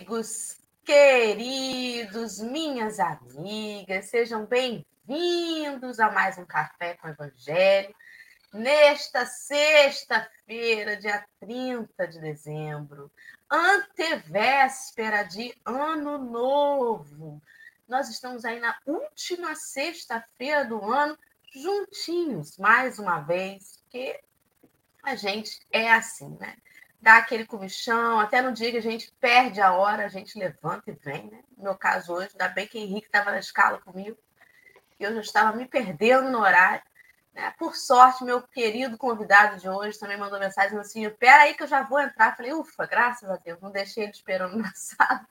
amigos, queridos, minhas amigas, sejam bem-vindos a mais um Café com Evangelho. Nesta sexta-feira, dia 30 de dezembro, antevéspera de Ano Novo. Nós estamos aí na última sexta-feira do ano, juntinhos, mais uma vez, porque a gente é assim, né? Dá aquele comichão, até no dia que a gente perde a hora, a gente levanta e vem, né? No meu caso hoje, ainda bem que o Henrique estava na escala comigo, e eu já estava me perdendo no horário. Né? Por sorte, meu querido convidado de hoje também mandou mensagem assim: Pera aí que eu já vou entrar. falei, ufa, graças a Deus, não deixei ele esperando na sala.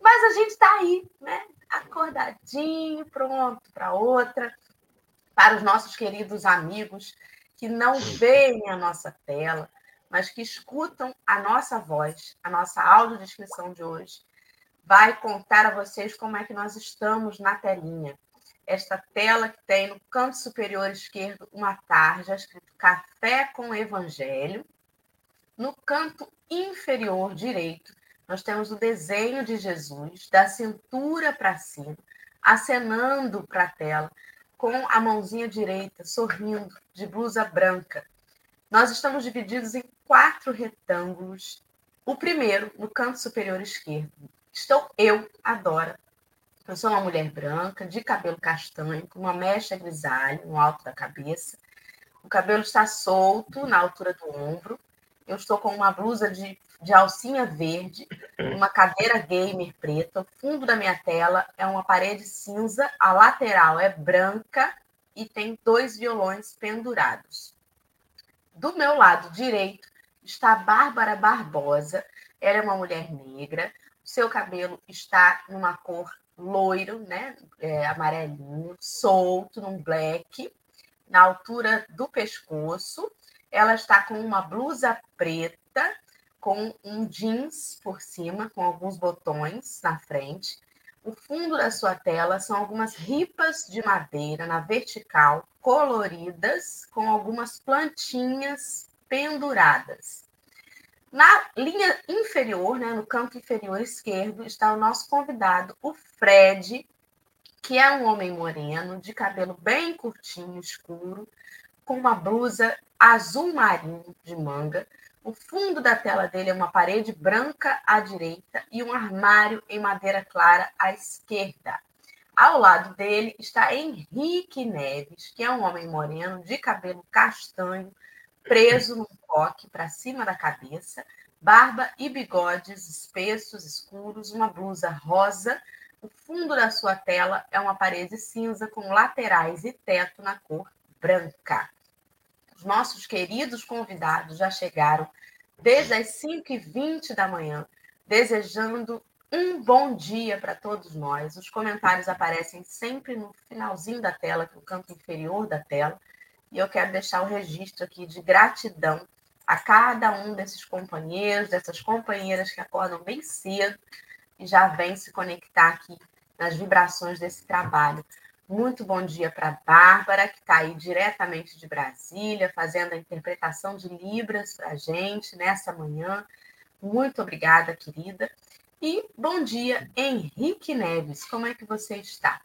Mas a gente está aí, né? Acordadinho, pronto para outra. Para os nossos queridos amigos que não veem a nossa tela, mas que escutam a nossa voz, a nossa audiodescrição de hoje, vai contar a vocês como é que nós estamos na telinha. Esta tela que tem no canto superior esquerdo uma tarja escrito Café com Evangelho. No canto inferior direito, nós temos o desenho de Jesus, da cintura para cima, acenando para a tela, com a mãozinha direita, sorrindo, de blusa branca. Nós estamos divididos em quatro retângulos. O primeiro, no canto superior esquerdo, estou eu, Adora. Eu sou uma mulher branca, de cabelo castanho, com uma mecha grisalha no alto da cabeça. O cabelo está solto, na altura do ombro. Eu estou com uma blusa de, de alcinha verde, uma cadeira gamer preta. O fundo da minha tela é uma parede cinza, a lateral é branca e tem dois violões pendurados. Do meu lado direito está Bárbara Barbosa. Ela é uma mulher negra. Seu cabelo está numa cor loiro, né? É, amarelinho, solto, num black, na altura do pescoço. Ela está com uma blusa preta, com um jeans por cima, com alguns botões na frente. O fundo da sua tela são algumas ripas de madeira na vertical, coloridas, com algumas plantinhas penduradas. Na linha inferior, né, no canto inferior esquerdo, está o nosso convidado, o Fred, que é um homem moreno, de cabelo bem curtinho, escuro, com uma blusa azul marinho de manga. O fundo da tela dele é uma parede branca à direita e um armário em madeira clara à esquerda. Ao lado dele está Henrique Neves, que é um homem moreno de cabelo castanho, preso num coque para cima da cabeça, barba e bigodes espessos, escuros, uma blusa rosa. O fundo da sua tela é uma parede cinza com laterais e teto na cor branca. Os nossos queridos convidados já chegaram desde as 5h20 da manhã, desejando um bom dia para todos nós. Os comentários aparecem sempre no finalzinho da tela, no canto inferior da tela. E eu quero deixar o registro aqui de gratidão a cada um desses companheiros, dessas companheiras que acordam bem cedo e já vêm se conectar aqui nas vibrações desse trabalho. Muito bom dia para Bárbara, que está aí diretamente de Brasília, fazendo a interpretação de Libras para a gente nessa manhã. Muito obrigada, querida. E bom dia, Henrique Neves. Como é que você está?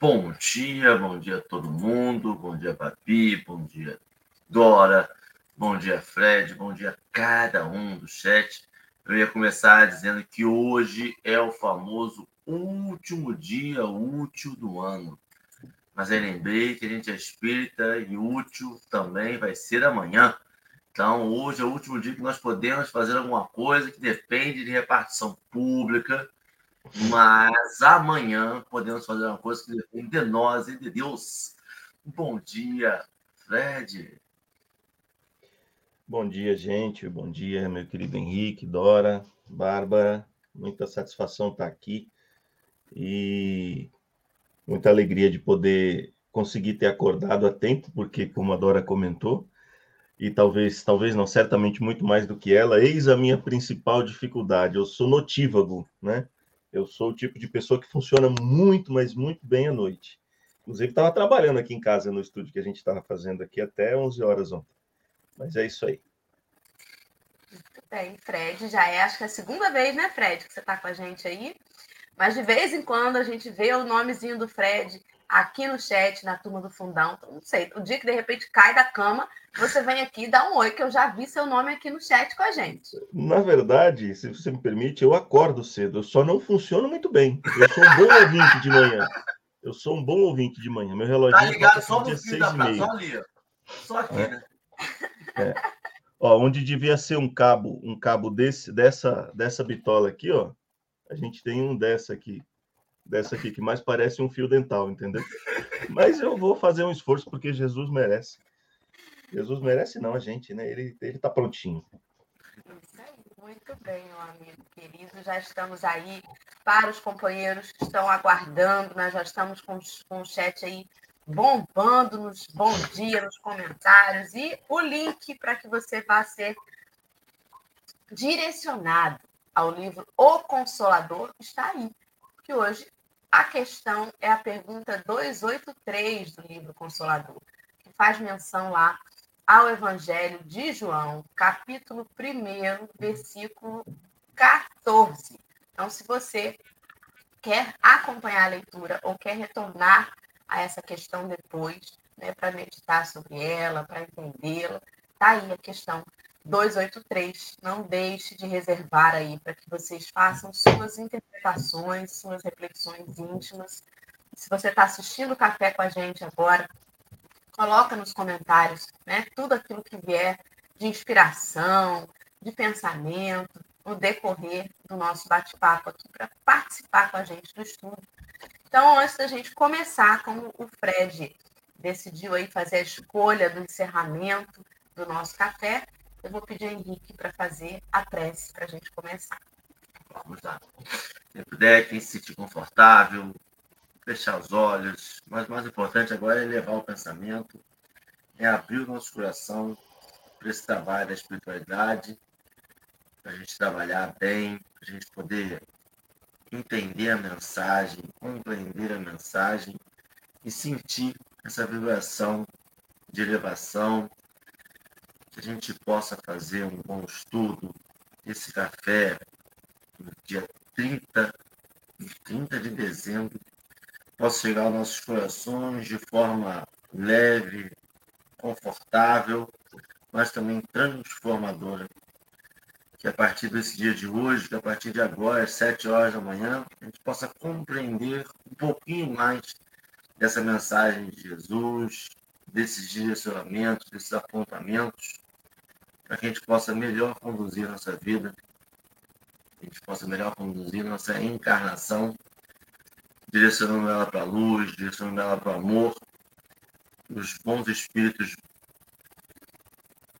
Bom dia, bom dia a todo mundo, bom dia, Babi, bom dia, Dora, bom dia, Fred, bom dia a cada um do chat. Eu ia começar dizendo que hoje é o famoso último dia útil do ano. Mas aí lembrei que a gente é espírita e útil também vai ser amanhã. Então, hoje é o último dia que nós podemos fazer alguma coisa que depende de repartição pública, mas amanhã podemos fazer uma coisa que depende de nós e de Deus. Bom dia, Fred. Bom dia, gente. Bom dia, meu querido Henrique, Dora, Bárbara. Muita satisfação estar aqui e muita alegria de poder conseguir ter acordado a tempo, porque, como a Dora comentou, e talvez, talvez não, certamente muito mais do que ela, eis a minha principal dificuldade. Eu sou notívago, né? Eu sou o tipo de pessoa que funciona muito, mas muito bem à noite. Inclusive, estava trabalhando aqui em casa, no estúdio que a gente estava fazendo aqui até 11 horas ontem. Mas é isso aí. Muito bem, Fred. Já é, acho que é a segunda vez, né, Fred, que você está com a gente aí. Mas de vez em quando a gente vê o nomezinho do Fred aqui no chat, na turma do fundão. Então, não sei, o dia que de repente cai da cama, você vem aqui e dá um oi, que eu já vi seu nome aqui no chat com a gente. Na verdade, se você me permite, eu acordo cedo, eu só não funciono muito bem. Eu sou um bom ouvinte de manhã. Eu sou um bom ouvinte de manhã. Meu relógio tá ligado só no fim da só ali, ó. Só aqui, é. né? É. Ó, onde devia ser um cabo, um cabo desse, dessa, dessa bitola aqui, ó. A gente tem um dessa aqui dessa aqui, que mais parece um fio dental, entendeu? Mas eu vou fazer um esforço porque Jesus merece. Jesus merece não a gente, né? Ele ele tá prontinho. Isso aí, muito bem, meu amigo querido. Já estamos aí para os companheiros que estão aguardando, nós já estamos com, com o chat aí bombando nos bom dia nos comentários e o link para que você vá ser direcionado ao livro O Consolador está aí. Que hoje a questão é a pergunta 283 do livro Consolador, que faz menção lá ao Evangelho de João, capítulo 1, versículo 14. Então, se você quer acompanhar a leitura ou quer retornar a essa questão depois, né, para meditar sobre ela, para entendê-la, está aí a questão 283. Não deixe de reservar aí para que vocês façam suas interpretações, suas reflexões íntimas. Se você está assistindo o café com a gente agora, coloca nos comentários né, tudo aquilo que vier de inspiração, de pensamento, no decorrer do nosso bate-papo aqui, para participar com a gente do estudo. Então, antes da gente começar, como o Fred decidiu aí fazer a escolha do encerramento do nosso café, eu vou pedir ao Henrique para fazer a prece para a gente começar. Vamos lá. Quem puder, quem se sentir confortável, fechar os olhos. Mas o mais importante agora é levar o pensamento, é abrir o nosso coração para esse trabalho da espiritualidade, para a gente trabalhar bem, para a gente poder entender a mensagem, compreender a mensagem e sentir essa vibração de elevação, que a gente possa fazer um bom estudo. Esse café, no dia 30, 30 de dezembro, possa chegar aos nossos corações de forma leve, confortável, mas também transformadora. Que a partir desse dia de hoje, que a partir de agora, às sete horas da manhã, a gente possa compreender um pouquinho mais dessa mensagem de Jesus, desses direcionamentos, desses apontamentos, para que a gente possa melhor conduzir nossa vida, a gente possa melhor conduzir nossa encarnação, direcionando ela para a luz, direcionando ela para o amor, os bons espíritos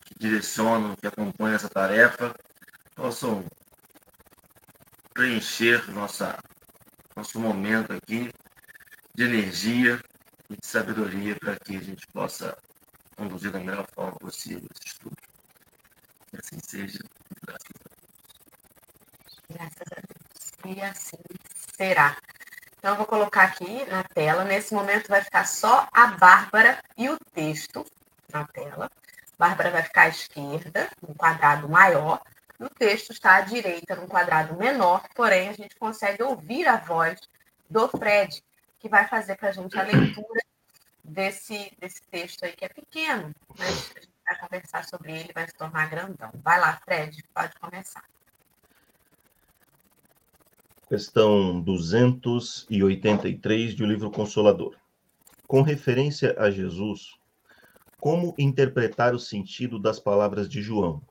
que direcionam, que acompanham essa tarefa, possam preencher nossa, nosso momento aqui de energia e de sabedoria para que a gente possa conduzir da melhor forma possível esse estudo. Que assim seja. Graças a Deus. Graças a Deus. E assim será. Então, eu vou colocar aqui na tela. Nesse momento vai ficar só a Bárbara e o texto na tela. Bárbara vai ficar à esquerda, no quadrado maior. O texto está à direita, num quadrado menor, porém a gente consegue ouvir a voz do Fred, que vai fazer para a gente a leitura desse, desse texto aí, que é pequeno, mas a gente vai conversar sobre ele, vai se tornar grandão. Vai lá, Fred, pode começar. Questão 283 do livro Consolador. Com referência a Jesus, como interpretar o sentido das palavras de João?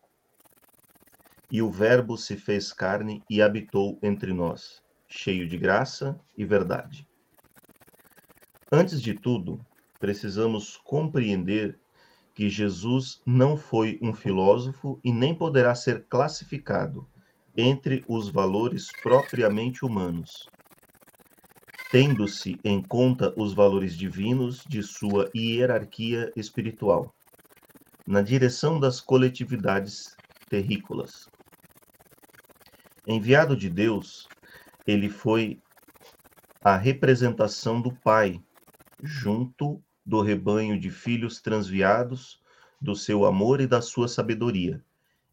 E o Verbo se fez carne e habitou entre nós, cheio de graça e verdade. Antes de tudo, precisamos compreender que Jesus não foi um filósofo e nem poderá ser classificado entre os valores propriamente humanos, tendo-se em conta os valores divinos de sua hierarquia espiritual, na direção das coletividades terrícolas. Enviado de Deus, ele foi a representação do Pai, junto do rebanho de filhos transviados do seu amor e da sua sabedoria,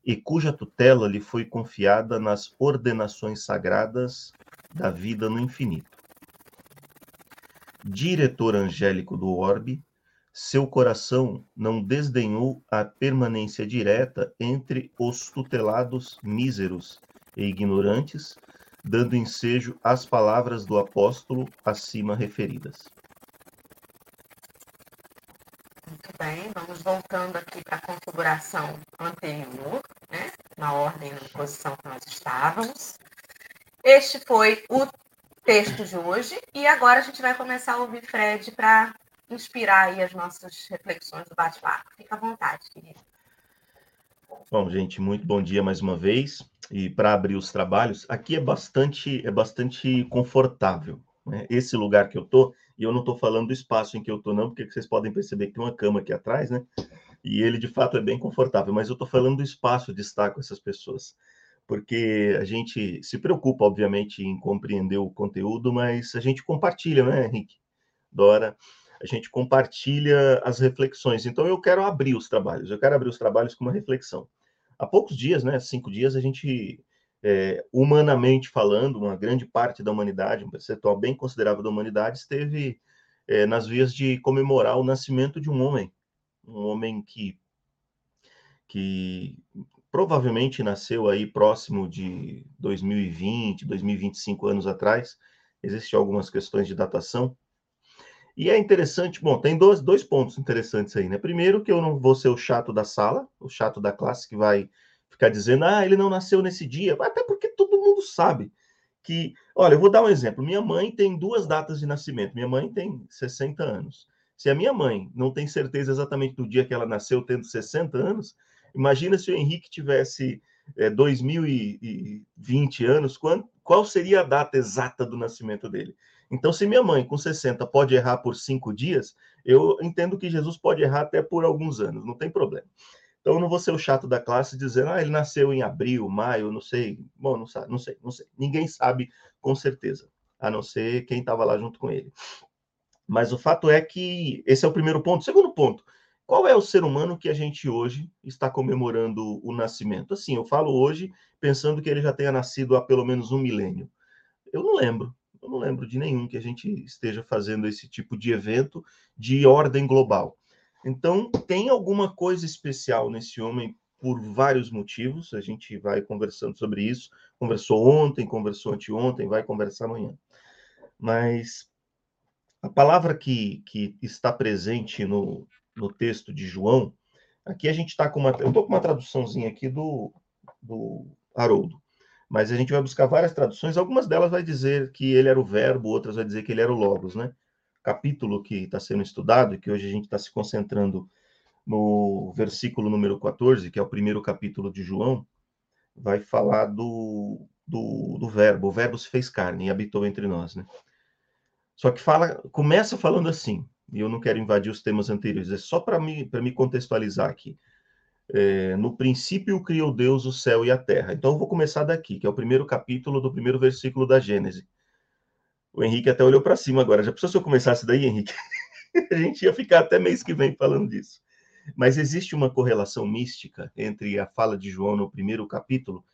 e cuja tutela lhe foi confiada nas ordenações sagradas da vida no infinito. Diretor angélico do orbe, seu coração não desdenhou a permanência direta entre os tutelados míseros e ignorantes, dando ensejo às palavras do apóstolo acima referidas. Bem, vamos voltando aqui para a configuração anterior, né? na ordem, na posição que nós estávamos. Este foi o texto de hoje e agora a gente vai começar a ouvir Fred para inspirar aí as nossas reflexões do bate-papo. Fica à vontade, querido. Bom, gente, muito bom dia mais uma vez. E para abrir os trabalhos, aqui é bastante é bastante confortável. Né? Esse lugar que eu tô, e eu não estou falando do espaço em que eu tô não, porque vocês podem perceber que tem uma cama aqui atrás, né? E ele de fato é bem confortável, mas eu estou falando do espaço de estar com essas pessoas porque a gente se preocupa, obviamente, em compreender o conteúdo, mas a gente compartilha, né, Henrique? Dora, a gente compartilha as reflexões. Então, eu quero abrir os trabalhos, eu quero abrir os trabalhos com uma reflexão. Há poucos dias, né, cinco dias, a gente, é, humanamente falando, uma grande parte da humanidade, um percentual bem considerável da humanidade, esteve é, nas vias de comemorar o nascimento de um homem, um homem que que provavelmente nasceu aí próximo de 2020, 2025 anos atrás. Existem algumas questões de datação. E é interessante, bom, tem dois, dois pontos interessantes aí, né? Primeiro, que eu não vou ser o chato da sala, o chato da classe que vai ficar dizendo, ah, ele não nasceu nesse dia, até porque todo mundo sabe que, olha, eu vou dar um exemplo. Minha mãe tem duas datas de nascimento. Minha mãe tem 60 anos. Se a minha mãe não tem certeza exatamente do dia que ela nasceu, tendo 60 anos, Imagina se o Henrique tivesse é, 2020 anos, qual, qual seria a data exata do nascimento dele? Então, se minha mãe, com 60, pode errar por cinco dias, eu entendo que Jesus pode errar até por alguns anos, não tem problema. Então, eu não vou ser o chato da classe dizendo, ah, ele nasceu em abril, maio, não sei. Bom, não, sabe, não sei, não sei. Ninguém sabe com certeza, a não ser quem estava lá junto com ele. Mas o fato é que esse é o primeiro ponto. Segundo ponto, qual é o ser humano que a gente hoje está comemorando o nascimento? Assim, eu falo hoje pensando que ele já tenha nascido há pelo menos um milênio. Eu não lembro, eu não lembro de nenhum que a gente esteja fazendo esse tipo de evento de ordem global. Então, tem alguma coisa especial nesse homem por vários motivos. A gente vai conversando sobre isso. Conversou ontem, conversou anteontem, vai conversar amanhã. Mas a palavra que, que está presente no, no texto de João, aqui a gente está com uma. Eu estou com uma traduçãozinha aqui do, do Haroldo, mas a gente vai buscar várias traduções. Algumas delas vai dizer que ele era o verbo, outras vai dizer que ele era o Logos, né? Capítulo que está sendo estudado que hoje a gente está se concentrando no versículo número 14, que é o primeiro capítulo de João, vai falar do, do, do verbo. O verbo se fez carne e habitou entre nós, né? Só que fala, começa falando assim: e eu não quero invadir os temas anteriores, é só para me, me contextualizar aqui. É, no princípio criou Deus o céu e a terra. Então eu vou começar daqui, que é o primeiro capítulo do primeiro versículo da Gênese. O Henrique até olhou para cima agora. Já pensou se eu começasse daí, Henrique? a gente ia ficar até mês que vem falando disso. Mas existe uma correlação mística entre a fala de João no primeiro capítulo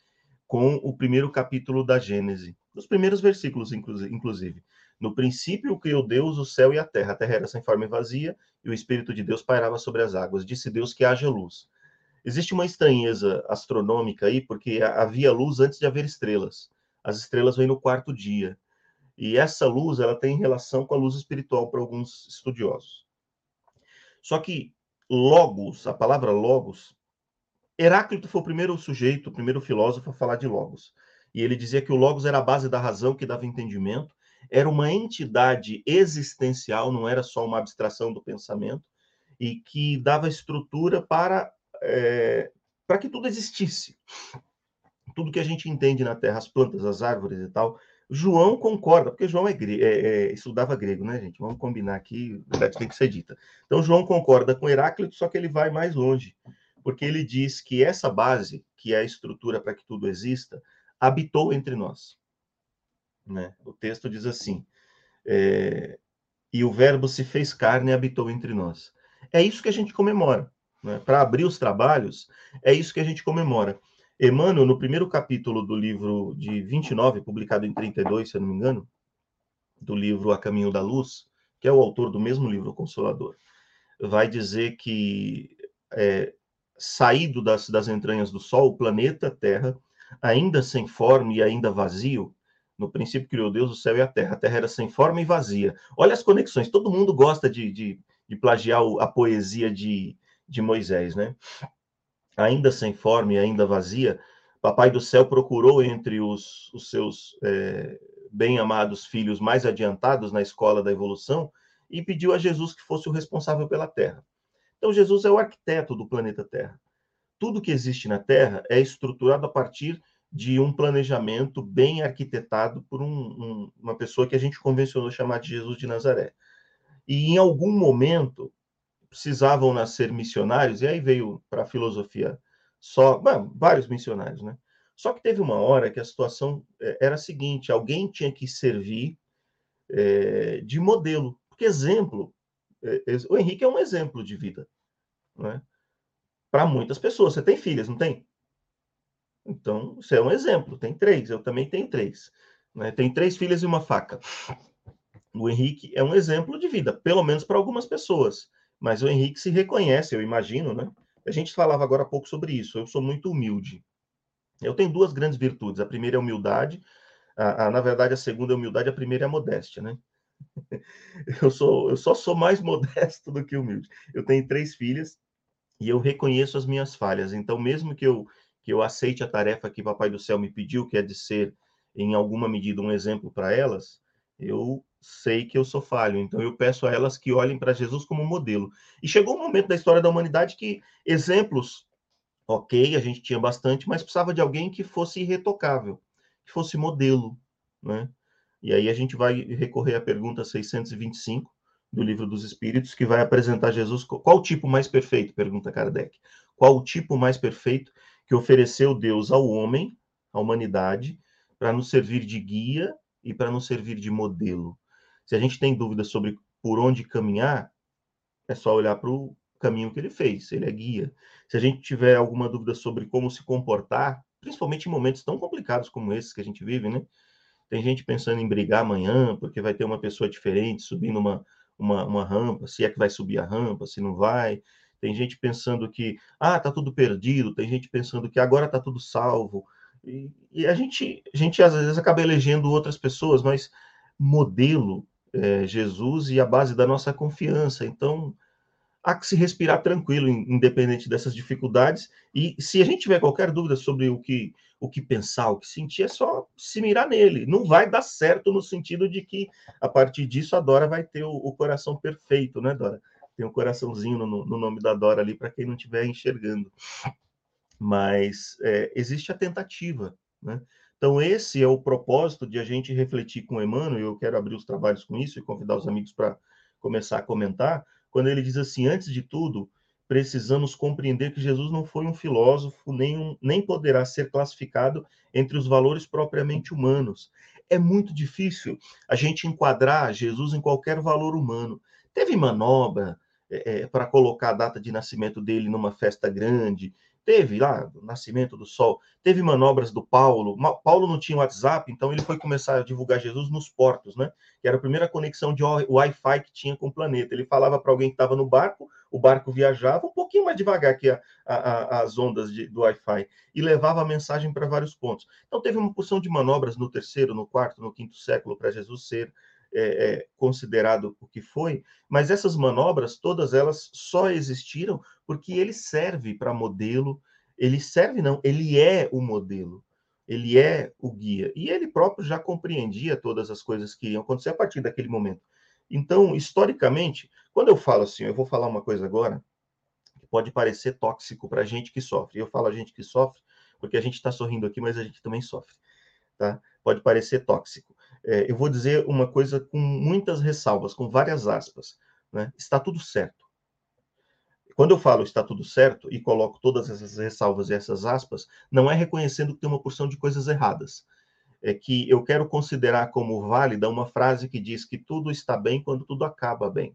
com o primeiro capítulo da Gênese, os primeiros versículos, inclusive. No princípio criou Deus o céu e a terra. A terra era sem forma e vazia, e o Espírito de Deus pairava sobre as águas. Disse Deus que haja luz. Existe uma estranheza astronômica aí, porque havia luz antes de haver estrelas. As estrelas vêm no quarto dia. E essa luz, ela tem relação com a luz espiritual para alguns estudiosos. Só que logos, a palavra logos, Heráclito foi o primeiro sujeito, o primeiro filósofo a falar de logos. E ele dizia que o logos era a base da razão que dava entendimento era uma entidade existencial, não era só uma abstração do pensamento, e que dava estrutura para, é, para que tudo existisse. Tudo que a gente entende na Terra, as plantas, as árvores e tal. João concorda, porque João é, é, é estudava grego, né, gente? Vamos combinar aqui, a verdade tem que ser dita. Então, João concorda com Heráclito, só que ele vai mais longe, porque ele diz que essa base, que é a estrutura para que tudo exista, habitou entre nós. Né? O texto diz assim: é, e o Verbo se fez carne e habitou entre nós. É isso que a gente comemora. né, para abrir os trabalhos, é isso que a gente comemora. Emmanuel, no primeiro capítulo do livro de 29, publicado em 32, se eu não me engano, do livro A Caminho da Luz, que é o autor do mesmo livro, Consolador, vai dizer que é, saído das, das entranhas do Sol, o planeta Terra, ainda sem forma e ainda vazio, no princípio criou Deus o céu e a terra. A terra era sem forma e vazia. Olha as conexões. Todo mundo gosta de, de, de plagiar a poesia de, de Moisés, né? Ainda sem forma e ainda vazia, Papai do Céu procurou entre os, os seus é, bem-amados filhos mais adiantados na escola da evolução e pediu a Jesus que fosse o responsável pela Terra. Então, Jesus é o arquiteto do planeta Terra. Tudo que existe na Terra é estruturado a partir de um planejamento bem arquitetado por um, um, uma pessoa que a gente convencionou chamar de Jesus de Nazaré. E em algum momento precisavam nascer missionários, e aí veio para a filosofia só, bom, vários missionários, né? Só que teve uma hora que a situação eh, era a seguinte: alguém tinha que servir é, de modelo. Porque exemplo, é, o Henrique é um exemplo de vida, né? Para muitas pessoas. Você tem filhas, não tem? Então, você é um exemplo. Tem três, eu também tenho três. Né? Tem três filhas e uma faca. O Henrique é um exemplo de vida, pelo menos para algumas pessoas. Mas o Henrique se reconhece, eu imagino, né? A gente falava agora há pouco sobre isso. Eu sou muito humilde. Eu tenho duas grandes virtudes. A primeira é a humildade. A, a, na verdade, a segunda é a humildade. A primeira é a modéstia, né? Eu, sou, eu só sou mais modesto do que humilde. Eu tenho três filhas e eu reconheço as minhas falhas. Então, mesmo que eu, que eu aceite a tarefa que Papai do Céu me pediu, que é de ser, em alguma medida, um exemplo para elas, eu sei que eu sou falho. Então, eu peço a elas que olhem para Jesus como modelo. E chegou um momento da história da humanidade que exemplos, ok, a gente tinha bastante, mas precisava de alguém que fosse irretocável, que fosse modelo, né? E aí a gente vai recorrer à pergunta 625 do Livro dos Espíritos, que vai apresentar Jesus. Qual o tipo mais perfeito? Pergunta Kardec. Qual o tipo mais perfeito que ofereceu Deus ao homem, à humanidade, para nos servir de guia e para nos servir de modelo? Se a gente tem dúvidas sobre por onde caminhar, é só olhar para o caminho que ele fez, ele é guia. Se a gente tiver alguma dúvida sobre como se comportar, principalmente em momentos tão complicados como esses que a gente vive, né? Tem gente pensando em brigar amanhã, porque vai ter uma pessoa diferente subindo uma, uma, uma rampa, se é que vai subir a rampa, se não vai. Tem gente pensando que, ah, tá tudo perdido. Tem gente pensando que agora tá tudo salvo. E, a, gente, a gente, às vezes, acaba elegendo outras pessoas, mas modelo é Jesus e a base da nossa confiança. Então, há que se respirar tranquilo, independente dessas dificuldades. E se a gente tiver qualquer dúvida sobre o que, o que pensar, o que sentir, é só se mirar nele. Não vai dar certo no sentido de que, a partir disso, a Dora vai ter o, o coração perfeito, né, Dora? Tem um coraçãozinho no, no nome da Dora ali, para quem não estiver enxergando. Mas é, existe a tentativa, né? Então, esse é o propósito de a gente refletir com Emmanuel, eu quero abrir os trabalhos com isso e convidar os amigos para começar a comentar, quando ele diz assim: antes de tudo, precisamos compreender que Jesus não foi um filósofo, nem, um, nem poderá ser classificado entre os valores propriamente humanos. É muito difícil a gente enquadrar Jesus em qualquer valor humano. Teve manobra é, é para colocar a data de nascimento dele numa festa grande, Teve lá, o nascimento do sol, teve manobras do Paulo. Paulo não tinha WhatsApp, então ele foi começar a divulgar Jesus nos portos, né? Que era a primeira conexão de Wi-Fi que tinha com o planeta. Ele falava para alguém que estava no barco, o barco viajava um pouquinho mais devagar que a, a, as ondas de, do Wi-Fi e levava a mensagem para vários pontos. Então teve uma porção de manobras no terceiro, no quarto, no quinto século para Jesus ser é, é, considerado o que foi, mas essas manobras, todas elas só existiram porque ele serve para modelo, ele serve não, ele é o modelo, ele é o guia, e ele próprio já compreendia todas as coisas que iam acontecer a partir daquele momento. Então, historicamente, quando eu falo assim, eu vou falar uma coisa agora que pode parecer tóxico para a gente que sofre. Eu falo a gente que sofre porque a gente está sorrindo aqui, mas a gente também sofre, tá? Pode parecer tóxico é, eu vou dizer uma coisa com muitas ressalvas, com várias aspas. Né? Está tudo certo. Quando eu falo está tudo certo e coloco todas essas ressalvas e essas aspas, não é reconhecendo que tem uma porção de coisas erradas. É que eu quero considerar como válida uma frase que diz que tudo está bem quando tudo acaba bem.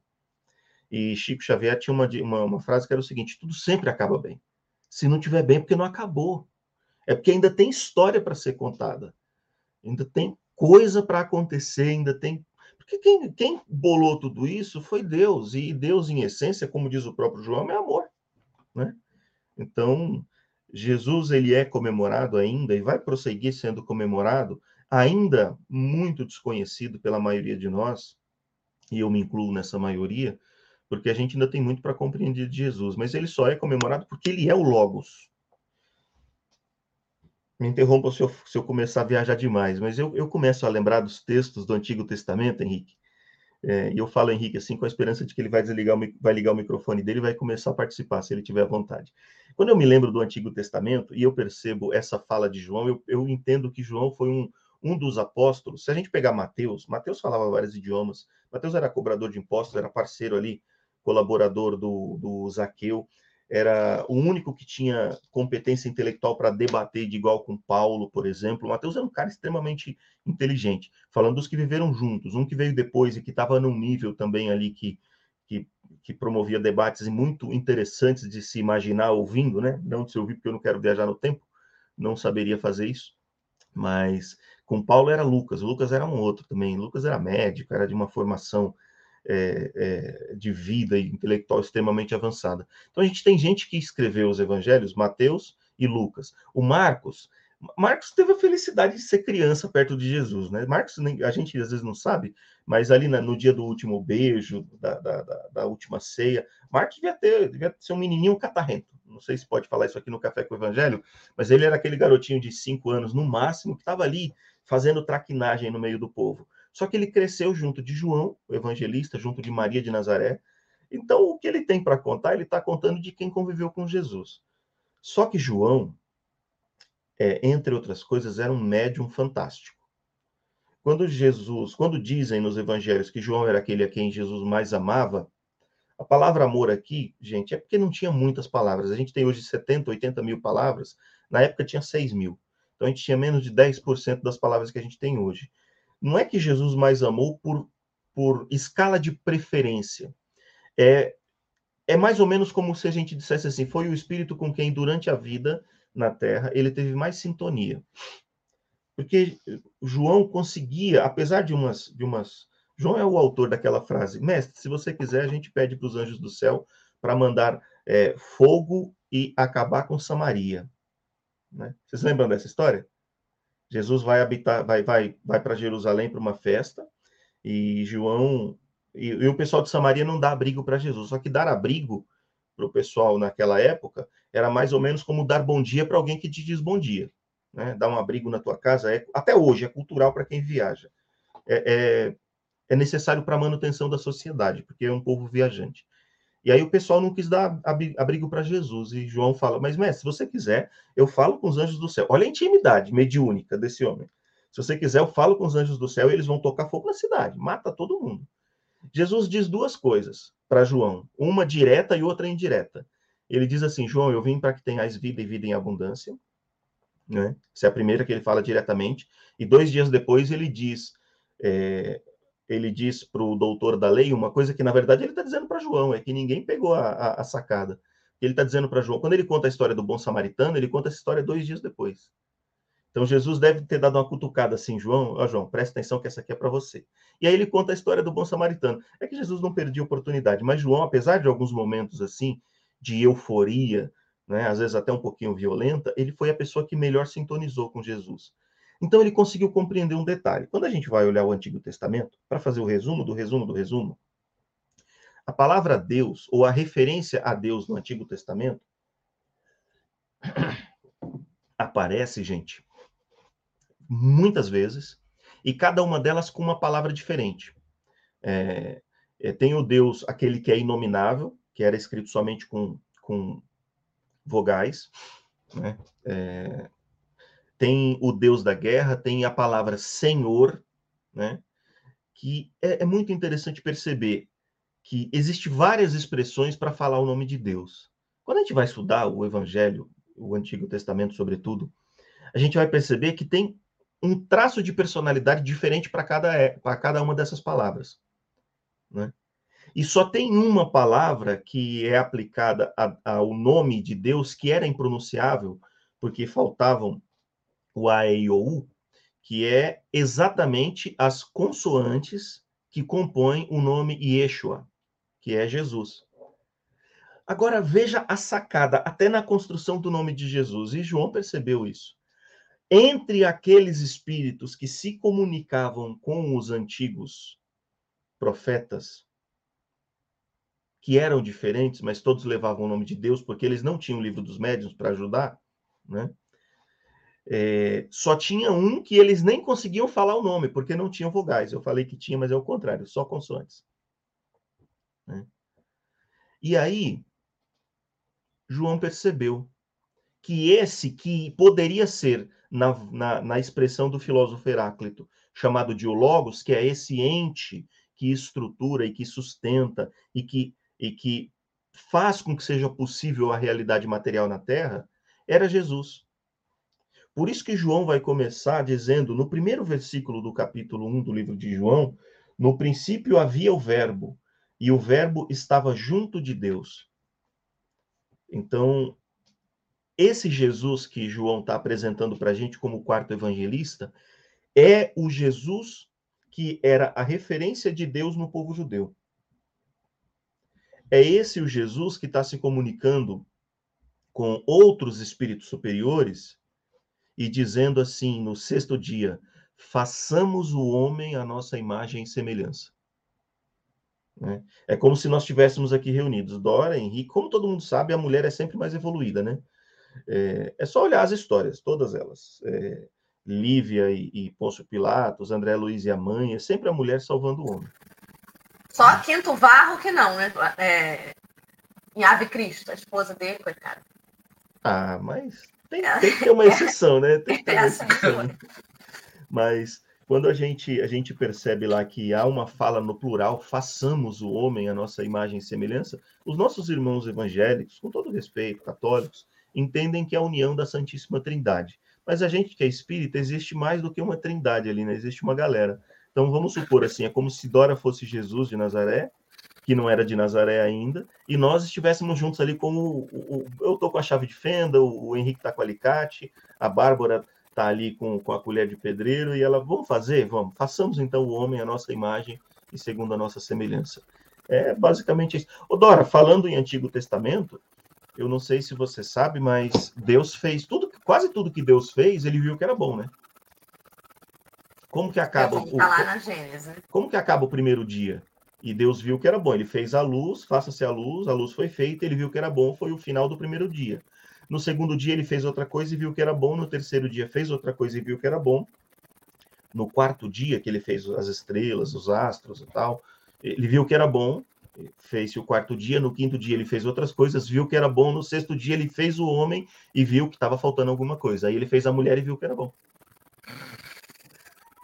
E Chico Xavier tinha uma, uma, uma frase que era o seguinte: tudo sempre acaba bem. Se não tiver bem, é porque não acabou. É porque ainda tem história para ser contada. Ainda tem coisa para acontecer, ainda tem. Porque quem, quem bolou tudo isso foi Deus. E Deus, em essência, como diz o próprio João, é amor. Né? Então, Jesus ele é comemorado ainda e vai prosseguir sendo comemorado, ainda muito desconhecido pela maioria de nós, e eu me incluo nessa maioria, porque a gente ainda tem muito para compreender de Jesus, mas ele só é comemorado porque ele é o Logos. Me interrompa se eu, se eu começar a viajar demais, mas eu, eu começo a lembrar dos textos do Antigo Testamento, Henrique, é, e eu falo, Henrique, assim, com a esperança de que ele vai desligar, vai ligar o microfone dele e vai começar a participar, se ele tiver vontade. Quando eu me lembro do Antigo Testamento e eu percebo essa fala de João, eu, eu entendo que João foi um, um dos apóstolos. Se a gente pegar Mateus, Mateus falava vários idiomas, Mateus era cobrador de impostos, era parceiro ali, colaborador do, do Zaqueu era o único que tinha competência intelectual para debater de igual com Paulo, por exemplo. Mateus era um cara extremamente inteligente, falando dos que viveram juntos, um que veio depois e que estava num nível também ali que, que, que, promovia debates muito interessantes de se imaginar ouvindo, né? Não de se ouvir, porque eu não quero viajar no tempo, não saberia fazer isso. Mas com Paulo era Lucas, Lucas era um outro também. Lucas era médico, era de uma formação é, é, de vida intelectual extremamente avançada. Então a gente tem gente que escreveu os evangelhos, Mateus e Lucas. O Marcos, Marcos teve a felicidade de ser criança perto de Jesus, né? Marcos, a gente às vezes não sabe, mas ali no dia do último beijo, da, da, da, da última ceia, Marcos devia ter, devia ser um menininho catarrento. Não sei se pode falar isso aqui no Café com o Evangelho, mas ele era aquele garotinho de cinco anos no máximo que estava ali fazendo traquinagem no meio do povo. Só que ele cresceu junto de João, o evangelista, junto de Maria de Nazaré. Então, o que ele tem para contar, ele está contando de quem conviveu com Jesus. Só que João, é, entre outras coisas, era um médium fantástico. Quando Jesus, quando dizem nos evangelhos que João era aquele a quem Jesus mais amava, a palavra amor aqui, gente, é porque não tinha muitas palavras. A gente tem hoje 70, 80 mil palavras, na época tinha 6 mil. Então a gente tinha menos de 10% das palavras que a gente tem hoje não é que Jesus mais amou por, por escala de preferência. É, é mais ou menos como se a gente dissesse assim: foi o Espírito com quem, durante a vida na Terra, ele teve mais sintonia. Porque João conseguia, apesar de umas, de umas. João é o autor daquela frase: Mestre, se você quiser, a gente pede para os anjos do céu para mandar é, fogo e acabar com Samaria. Né? Vocês lembram dessa história? Jesus vai habitar, vai, vai, vai para Jerusalém para uma festa e João e, e, o pessoal de Samaria não dá abrigo para Jesus. Só que dar abrigo para o pessoal naquela época era mais ou menos como dar bom dia para alguém que te diz bom dia, né? Dar um abrigo na tua casa é até hoje é cultural para quem viaja. É, é, é necessário para a manutenção da sociedade, porque é um povo viajante. E aí o pessoal não quis dar abrigo para Jesus. E João fala: Mas, mestre, se você quiser, eu falo com os anjos do céu. Olha a intimidade mediúnica desse homem. Se você quiser, eu falo com os anjos do céu e eles vão tocar fogo na cidade, mata todo mundo. Jesus diz duas coisas para João, uma direta e outra indireta. Ele diz assim: João, eu vim para que tenhais vida e vida em abundância. Né? Essa é a primeira que ele fala diretamente. E dois dias depois ele diz: é, ele diz para o doutor da lei uma coisa que, na verdade, ele está dizendo para João, é que ninguém pegou a, a, a sacada. Ele está dizendo para João, quando ele conta a história do bom samaritano, ele conta essa história dois dias depois. Então Jesus deve ter dado uma cutucada assim, João, ó João, presta atenção que essa aqui é para você. E aí ele conta a história do bom samaritano. É que Jesus não perdia oportunidade, mas João, apesar de alguns momentos assim, de euforia, né, às vezes até um pouquinho violenta, ele foi a pessoa que melhor sintonizou com Jesus. Então ele conseguiu compreender um detalhe. Quando a gente vai olhar o Antigo Testamento, para fazer o resumo do resumo do resumo, a palavra Deus, ou a referência a Deus no Antigo Testamento, aparece, gente, muitas vezes, e cada uma delas com uma palavra diferente. É, é, tem o Deus, aquele que é inominável, que era escrito somente com, com vogais, né? É, tem o Deus da guerra, tem a palavra Senhor, né? Que é, é muito interessante perceber que existe várias expressões para falar o nome de Deus. Quando a gente vai estudar o Evangelho, o Antigo Testamento, sobretudo, a gente vai perceber que tem um traço de personalidade diferente para cada, é, cada uma dessas palavras. Né? E só tem uma palavra que é aplicada ao nome de Deus que era impronunciável, porque faltavam o A, E, O, U, que é exatamente as consoantes que compõem o nome Yeshua, que é Jesus. Agora veja a sacada, até na construção do nome de Jesus, e João percebeu isso. Entre aqueles espíritos que se comunicavam com os antigos profetas, que eram diferentes, mas todos levavam o nome de Deus, porque eles não tinham o livro dos médiuns para ajudar, né? É, só tinha um que eles nem conseguiam falar o nome, porque não tinham vogais. Eu falei que tinha, mas é o contrário, só consoantes. Né? E aí, João percebeu que esse que poderia ser, na, na, na expressão do filósofo Heráclito, chamado de o Logos, que é esse ente que estrutura e que sustenta e que, e que faz com que seja possível a realidade material na Terra, era Jesus. Por isso que João vai começar dizendo, no primeiro versículo do capítulo 1 do livro de João, no princípio havia o Verbo, e o Verbo estava junto de Deus. Então, esse Jesus que João está apresentando para a gente como quarto evangelista é o Jesus que era a referência de Deus no povo judeu. É esse o Jesus que está se comunicando com outros espíritos superiores e dizendo assim no sexto dia: façamos o homem a nossa imagem e semelhança. Né? É como se nós estivéssemos aqui reunidos. Dora, Henrique, como todo mundo sabe, a mulher é sempre mais evoluída, né? É, é só olhar as histórias, todas elas. É, Lívia e, e Pôncio Pilatos, André Luiz e a mãe, é sempre a mulher salvando o homem. Só Quinto Varro que não, né? É, em Ave Cristo, a esposa dele, coitada. Ah, mas tem, tem que ter uma exceção, né? Tem que ter uma exceção. Mas quando a gente, a gente percebe lá que há uma fala no plural, façamos o homem a nossa imagem e semelhança, os nossos irmãos evangélicos, com todo respeito, católicos, entendem que é a união da Santíssima Trindade. Mas a gente que é espírita, existe mais do que uma trindade ali, né? Existe uma galera. Então vamos supor assim, é como se Dora fosse Jesus de Nazaré, que não era de Nazaré ainda, e nós estivéssemos juntos ali como o, o, eu tô com a chave de fenda, o, o Henrique tá com o alicate, a Bárbara está ali com, com a colher de pedreiro e ela, vamos fazer? Vamos, façamos então o homem a nossa imagem e segundo a nossa semelhança. É basicamente isso. Ô Dora, falando em Antigo Testamento, eu não sei se você sabe, mas Deus fez tudo, quase tudo que Deus fez, ele viu que era bom, né? Como que acaba o, tá lá na Gênesis. Como que acaba o primeiro dia? E Deus viu que era bom. Ele fez a luz, faça-se a luz, a luz foi feita, ele viu que era bom, foi o final do primeiro dia. No segundo dia ele fez outra coisa e viu que era bom. No terceiro dia fez outra coisa e viu que era bom. No quarto dia que ele fez as estrelas, os astros e tal, ele viu que era bom. Fez o quarto dia. No quinto dia ele fez outras coisas, viu que era bom. No sexto dia ele fez o homem e viu que estava faltando alguma coisa. Aí ele fez a mulher e viu que era bom.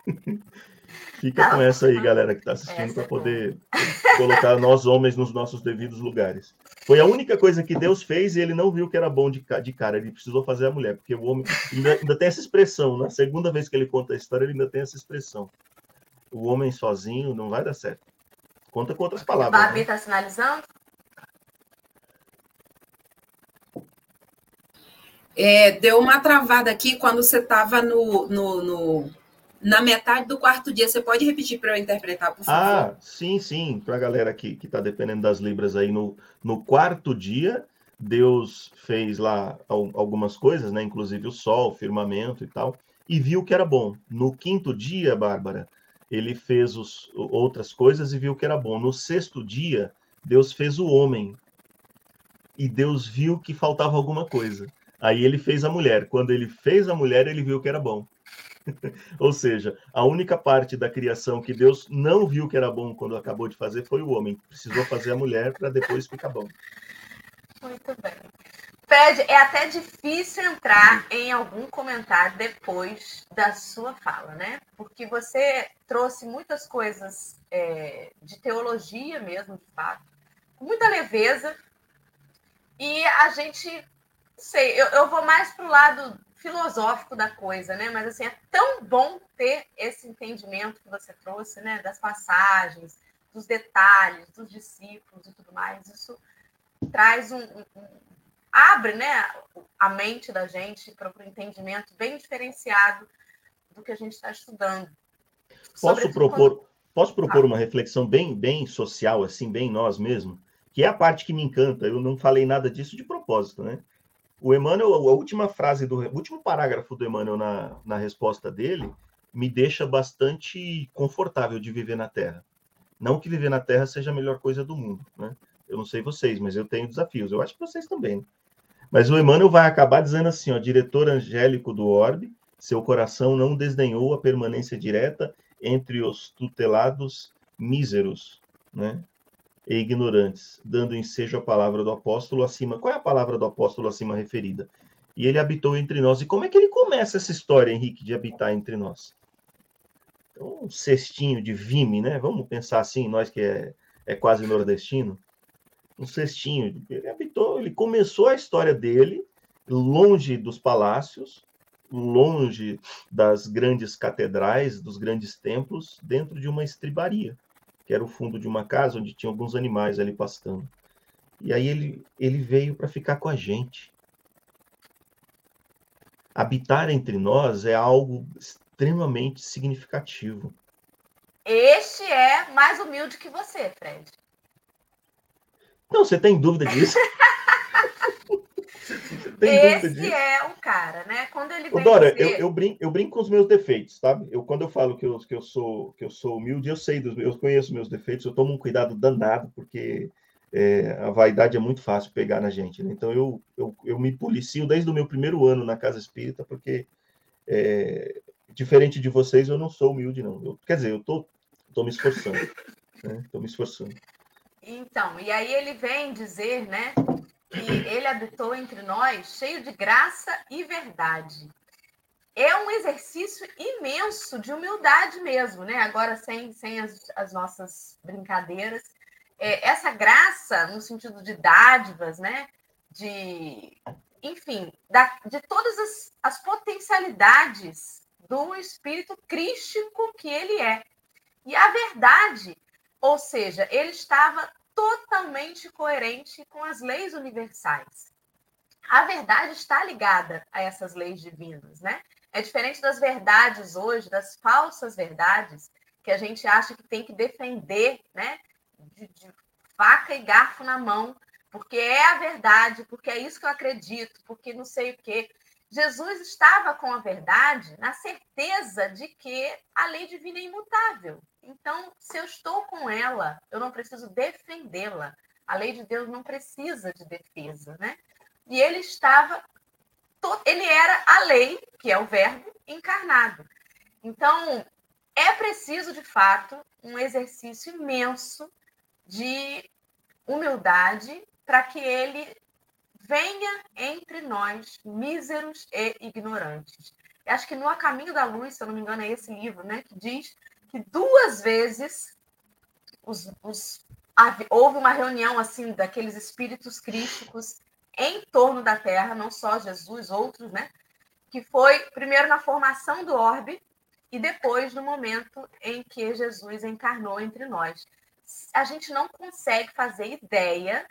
Fica com essa aí, galera, que está assistindo, para é poder colocar nós homens nos nossos devidos lugares. Foi a única coisa que Deus fez e ele não viu que era bom de, de cara. Ele precisou fazer a mulher, porque o homem ainda, ainda, tem essa expressão. Na segunda vez que ele conta a história, ele ainda tem essa expressão. O homem sozinho não vai dar certo. Conta com outras palavras. Babi está né? Tá sinalizando? É, deu uma travada aqui quando você estava no, no, no na metade do quarto dia. Você pode repetir para eu interpretar, por favor? Ah, sim, sim. Para a galera que está dependendo das libras aí, no, no quarto dia, Deus fez lá algumas coisas, né? Inclusive o sol, o firmamento e tal, e viu que era bom. No quinto dia, Bárbara, ele fez os, outras coisas e viu que era bom. No sexto dia, Deus fez o homem. E Deus viu que faltava alguma coisa. Aí ele fez a mulher. Quando ele fez a mulher, ele viu que era bom. Ou seja, a única parte da criação que Deus não viu que era bom quando acabou de fazer foi o homem. Precisou fazer a mulher para depois ficar bom. Muito bem. Fred, é até difícil entrar em algum comentário depois da sua fala, né? Porque você trouxe muitas coisas é, de teologia mesmo, de fato, com muita leveza. E a gente, sei, eu, eu vou mais para o lado filosófico da coisa, né? Mas assim, é tão bom ter esse entendimento que você trouxe, né? Das passagens, dos detalhes, dos discípulos e tudo mais. Isso traz um, um, um abre né, a mente da gente para o entendimento bem diferenciado do que a gente está estudando. Posso propor, quando... posso propor ah. uma reflexão bem, bem social, assim, bem nós mesmos, que é a parte que me encanta. Eu não falei nada disso de propósito, né? O Emmanuel, a última frase do o último parágrafo do Emmanuel na, na resposta dele me deixa bastante confortável de viver na Terra. Não que viver na Terra seja a melhor coisa do mundo, né? Eu não sei vocês, mas eu tenho desafios. Eu acho que vocês também. Né? Mas o Emmanuel vai acabar dizendo assim, ó, diretor angélico do orbe, seu coração não desdenhou a permanência direta entre os tutelados míseros, né? E ignorantes, dando ensejo à palavra do apóstolo acima. Qual é a palavra do apóstolo acima referida? E ele habitou entre nós. E como é que ele começa essa história, Henrique, de habitar entre nós? Então, um cestinho de vime, né? Vamos pensar assim, nós que é, é quase nordestino um cestinho. Ele habitou, ele começou a história dele longe dos palácios, longe das grandes catedrais, dos grandes templos, dentro de uma estribaria, que era o fundo de uma casa onde tinha alguns animais ali pastando. E aí ele, ele veio para ficar com a gente. Habitar entre nós é algo extremamente significativo. Este é mais humilde que você, Fred. Não, você tem dúvida disso? Esse é o cara, né? Quando ele vem Dora, dizer... eu, eu, brinco, eu brinco com os meus defeitos, sabe? Eu, quando eu falo que eu, que, eu sou, que eu sou humilde, eu sei dos eu conheço meus defeitos, eu tomo um cuidado danado, porque é, a vaidade é muito fácil pegar na gente, né? Então eu, eu, eu me policio desde o meu primeiro ano na casa espírita, porque é, diferente de vocês, eu não sou humilde, não. Eu, quer dizer, eu tô, tô me esforçando. Né? Tô me esforçando. Então, e aí ele vem dizer, né, que ele habitou entre nós cheio de graça e verdade. É um exercício imenso de humildade mesmo, né? Agora, sem, sem as, as nossas brincadeiras. É, essa graça, no sentido de dádivas, né? De, enfim, da, de todas as, as potencialidades do espírito crístico que ele é. E a verdade, ou seja, ele estava totalmente coerente com as leis universais. A verdade está ligada a essas leis divinas, né? É diferente das verdades hoje, das falsas verdades, que a gente acha que tem que defender, né? De, de faca e garfo na mão, porque é a verdade, porque é isso que eu acredito, porque não sei o quê. Jesus estava com a verdade na certeza de que a lei divina é imutável. Então, se eu estou com ela, eu não preciso defendê-la. A lei de Deus não precisa de defesa, né? E ele estava, ele era a lei, que é o verbo encarnado. Então, é preciso, de fato, um exercício imenso de humildade para que ele venha entre nós, míseros e ignorantes. Eu acho que no A Caminho da Luz, se eu não me engano, é esse livro, né, que diz que duas vezes os, os, houve uma reunião assim daqueles espíritos críticos em torno da Terra, não só Jesus, outros, né? Que foi primeiro na formação do orbe e depois no momento em que Jesus encarnou entre nós. A gente não consegue fazer ideia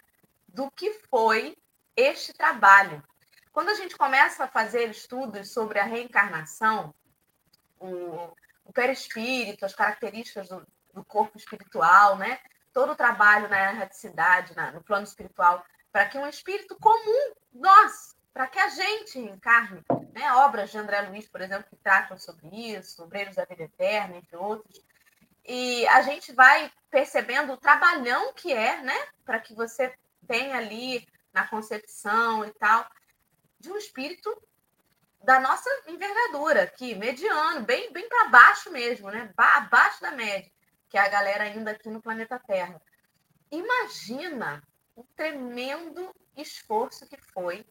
do que foi este trabalho. Quando a gente começa a fazer estudos sobre a reencarnação, o, o perispírito, as características do, do, corpo espiritual, né? todo o trabalho na erraticidade, no plano espiritual, para que um espírito comum, nós, para que a gente encarne, né? obras de André Luiz, por exemplo, que tratam sobre isso, Obreiros da Vida Eterna, entre outros, e a gente vai percebendo o trabalhão que é, né, para que você tenha ali na concepção e tal, de um espírito da nossa envergadura aqui, mediano, bem, bem para baixo mesmo, né? Abaixo da média, que é a galera ainda aqui no planeta Terra. Imagina o tremendo esforço que foi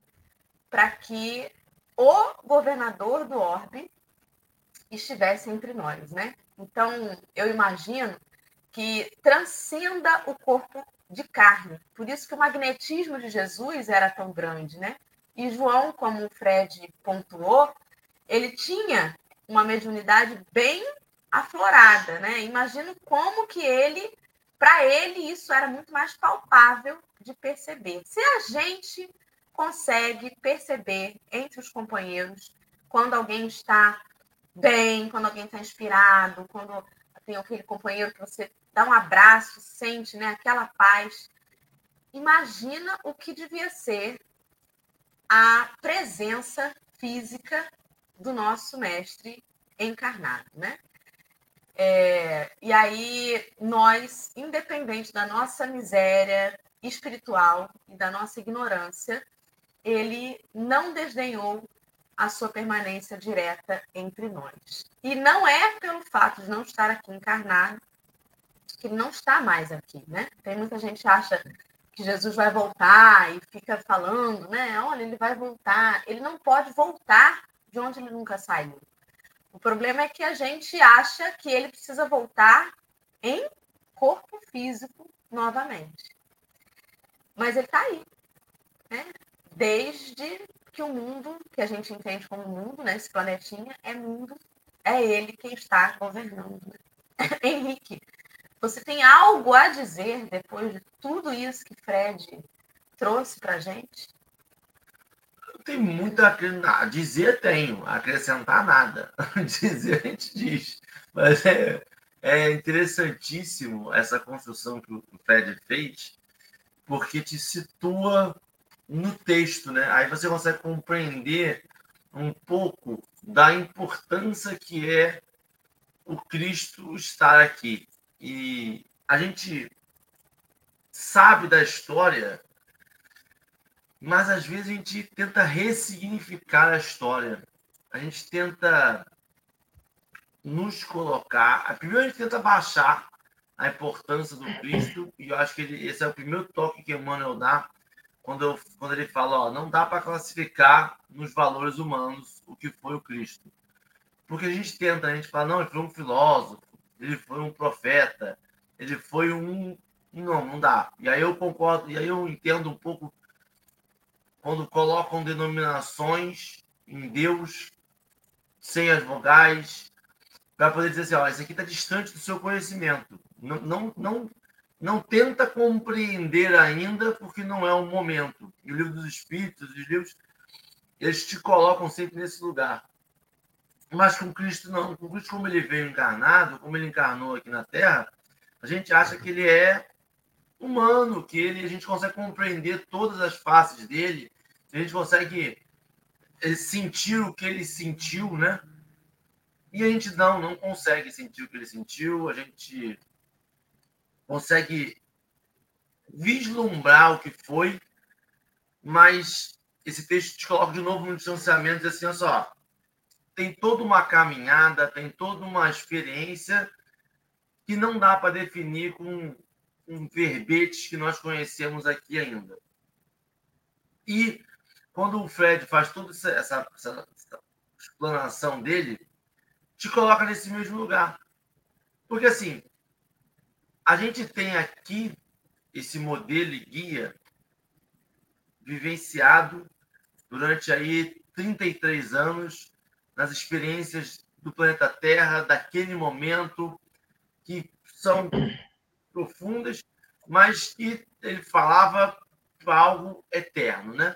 para que o governador do orbe estivesse entre nós, né? Então, eu imagino que transcenda o corpo de carne. Por isso que o magnetismo de Jesus era tão grande, né? E João, como o Fred pontuou, ele tinha uma mediunidade bem aflorada, né? Imagino como que ele para ele isso era muito mais palpável de perceber. Se a gente consegue perceber entre os companheiros quando alguém está bem, quando alguém está inspirado, quando tem aquele companheiro que você dá um abraço, sente né, aquela paz. Imagina o que devia ser a presença física do nosso mestre encarnado, né? É, e aí nós, independente da nossa miséria espiritual e da nossa ignorância, ele não desdenhou a sua permanência direta entre nós. E não é pelo fato de não estar aqui encarnado que ele não está mais aqui, né? Tem muita gente que acha que Jesus vai voltar e fica falando, né? Olha, ele vai voltar. Ele não pode voltar de onde ele nunca saiu. O problema é que a gente acha que ele precisa voltar em corpo físico novamente. Mas ele está aí, né? Desde que o mundo, que a gente entende como mundo, né? Esse planetinha é mundo, é ele quem está governando. Né? Henrique, você tem algo a dizer depois de tudo isso que Fred trouxe para gente? Tem muito a dizer, tenho, acrescentar nada. dizer a gente diz. Mas é, é interessantíssimo essa construção que o Fred fez, porque te situa no texto, né? Aí você consegue compreender um pouco da importância que é o Cristo estar aqui. E a gente sabe da história, mas às vezes a gente tenta ressignificar a história. A gente tenta nos colocar. Primeiro a gente tenta baixar a importância do Cristo, e eu acho que ele, esse é o primeiro toque que Emmanuel dá quando, eu, quando ele fala, ó, não dá para classificar nos valores humanos o que foi o Cristo. Porque a gente tenta, a gente fala, não, ele foi um filósofo, ele foi um profeta, ele foi um. Não, não dá. E aí eu concordo, e aí eu entendo um pouco quando colocam denominações em Deus sem as vogais, para poder dizer assim, ó, isso aqui está distante do seu conhecimento. Não, não, não não tenta compreender ainda porque não é o momento. E o livro dos Espíritos, os livros, eles te colocam sempre nesse lugar. Mas com Cristo não. Com Cristo, como ele veio encarnado, como ele encarnou aqui na Terra, a gente acha que ele é humano, que ele a gente consegue compreender todas as faces dele, a gente consegue eh, sentir o que ele sentiu, né? E a gente não, não consegue sentir o que ele sentiu, a gente consegue vislumbrar o que foi, mas esse texto te coloca de novo no distanciamento, diz assim, olha só, tem toda uma caminhada, tem toda uma experiência que não dá para definir com, um verbetes que nós conhecemos aqui ainda. E quando o Fred faz toda essa, essa, essa explanação dele, te coloca nesse mesmo lugar. Porque assim, a gente tem aqui esse modelo e guia vivenciado durante aí 33 anos nas experiências do planeta Terra, daquele momento, que são profundas, mas que ele falava para algo eterno, né?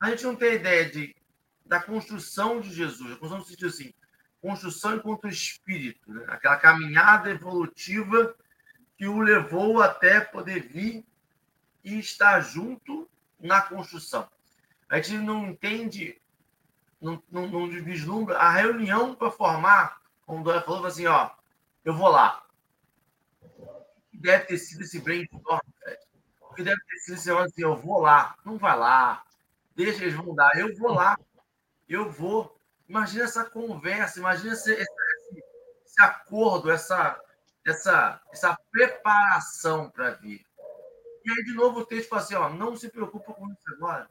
A gente não tem ideia de, da construção de Jesus, a construção no sentido assim, construção enquanto espírito, né? aquela caminhada evolutiva que o levou até poder vir e estar junto na construção. A gente não entende, não, não, não vislumbra a reunião para formar, como o Dória falou, assim, ó, eu vou lá. O que deve ter sido esse brainstorm, O que deve ter sido esse assim, eu vou lá. Não vai lá. Deixa eles vão dar. Eu vou lá. Eu vou. Imagina essa conversa, imagina esse, esse, esse acordo, essa, essa, essa preparação para vir. E aí, de novo, o texto fala assim: ó, não se preocupa com isso agora.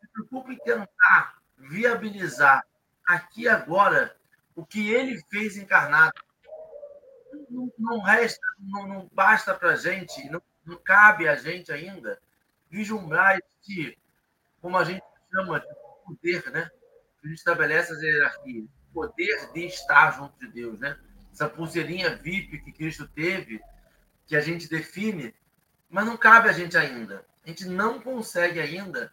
Se preocupa em tentar viabilizar aqui agora o que ele fez encarnado. Não, não resta, não, não basta para a gente, não, não cabe a gente ainda vislumbrar esse, como a gente chama de poder, né? A gente estabelece as hierarquias, poder de estar junto de Deus, né? essa pulseirinha VIP que Cristo teve, que a gente define, mas não cabe a gente ainda. A gente não consegue ainda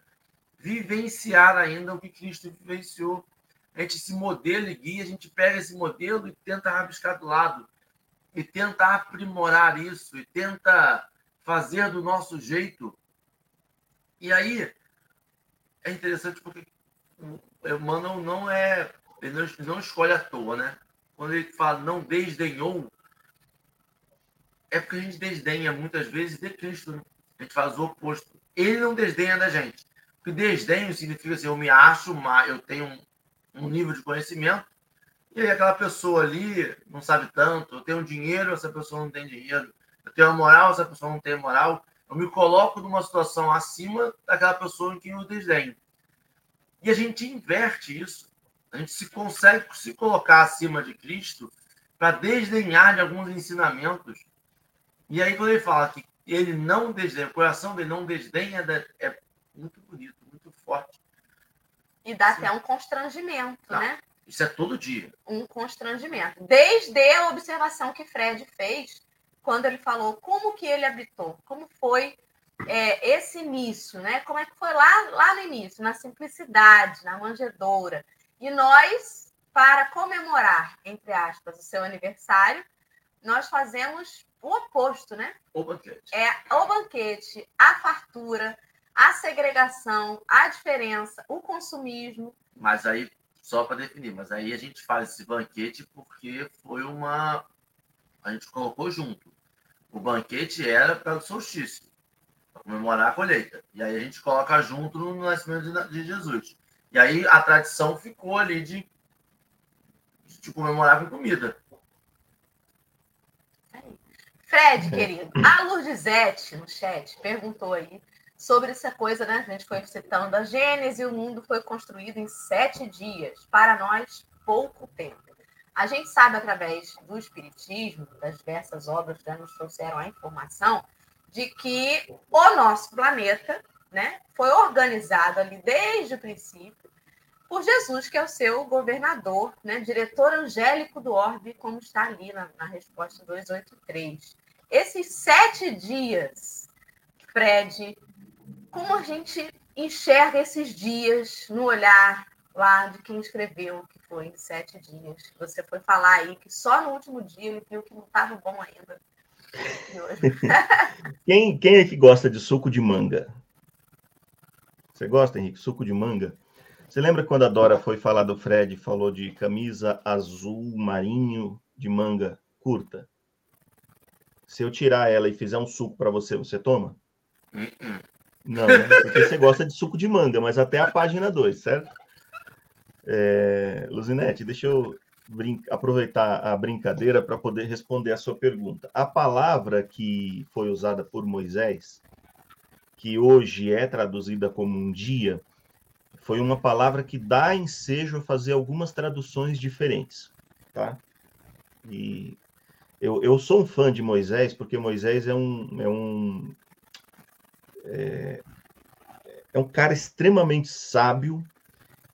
vivenciar ainda o que Cristo vivenciou. A gente se modelo e guia, a gente pega esse modelo e tenta rabiscar do lado, e tenta aprimorar isso, e tenta fazer do nosso jeito. E aí é interessante porque o Emmanuel não é. Ele não escolhe à toa, né? Quando ele fala não desdenhou, é porque a gente desdenha muitas vezes de Cristo. Né? A gente faz o oposto. Ele não desdenha da gente. Porque desdenho significa assim, eu me acho, eu tenho um, um nível de conhecimento, e aí aquela pessoa ali não sabe tanto, eu tenho dinheiro, essa pessoa não tem dinheiro, eu tenho moral, essa pessoa não tem moral, eu me coloco numa situação acima daquela pessoa em quem eu desdenho. E a gente inverte isso. A gente se consegue se colocar acima de Cristo para desdenhar de alguns ensinamentos. E aí, quando ele fala que ele não desdenha, o coração dele não desdenha, é muito bonito, muito forte. E dá Sim. até um constrangimento, né? Isso é todo dia. Um constrangimento. Desde a observação que Fred fez, quando ele falou como que ele habitou, como foi é, esse início, né? Como é que foi lá, lá no início, na simplicidade, na manjedoura. E nós, para comemorar, entre aspas, o seu aniversário, nós fazemos o oposto, né? O banquete. É o banquete, a fartura, a segregação, a diferença, o consumismo. Mas aí, só para definir, mas aí a gente faz esse banquete porque foi uma. A gente colocou junto. O banquete era para o solstício, para comemorar a colheita. E aí a gente coloca junto no nascimento de Jesus. E aí a tradição ficou ali de, de comemorar com comida. Fred, querido, a Lourdesete no chat perguntou aí sobre essa coisa, né? A gente foi citando a Gênese, o mundo foi construído em sete dias. Para nós, pouco tempo. A gente sabe, através do Espiritismo, das diversas obras que já nos trouxeram a informação, de que o nosso planeta né, foi organizado ali desde o princípio por Jesus, que é o seu governador, né, diretor angélico do orbe, como está ali na, na resposta 283. Esses sete dias, Fred, como a gente enxerga esses dias no olhar lá de quem escreveu que foi em sete dias. Você foi falar aí que só no último dia ele viu que não estava bom ainda. quem, quem é que gosta de suco de manga? Você gosta, Henrique? Suco de manga? Você lembra quando a Dora foi falar do Fred falou de camisa azul marinho de manga curta? Se eu tirar ela e fizer um suco para você, você toma? Uh -uh. Não, porque você gosta de suco de manga, mas até a página 2, certo? É, Luzinete, deixa eu aproveitar a brincadeira para poder responder a sua pergunta. A palavra que foi usada por Moisés, que hoje é traduzida como um dia, foi uma palavra que dá ensejo a fazer algumas traduções diferentes, tá? E eu, eu sou um fã de Moisés, porque Moisés é um, é um é, é um cara extremamente sábio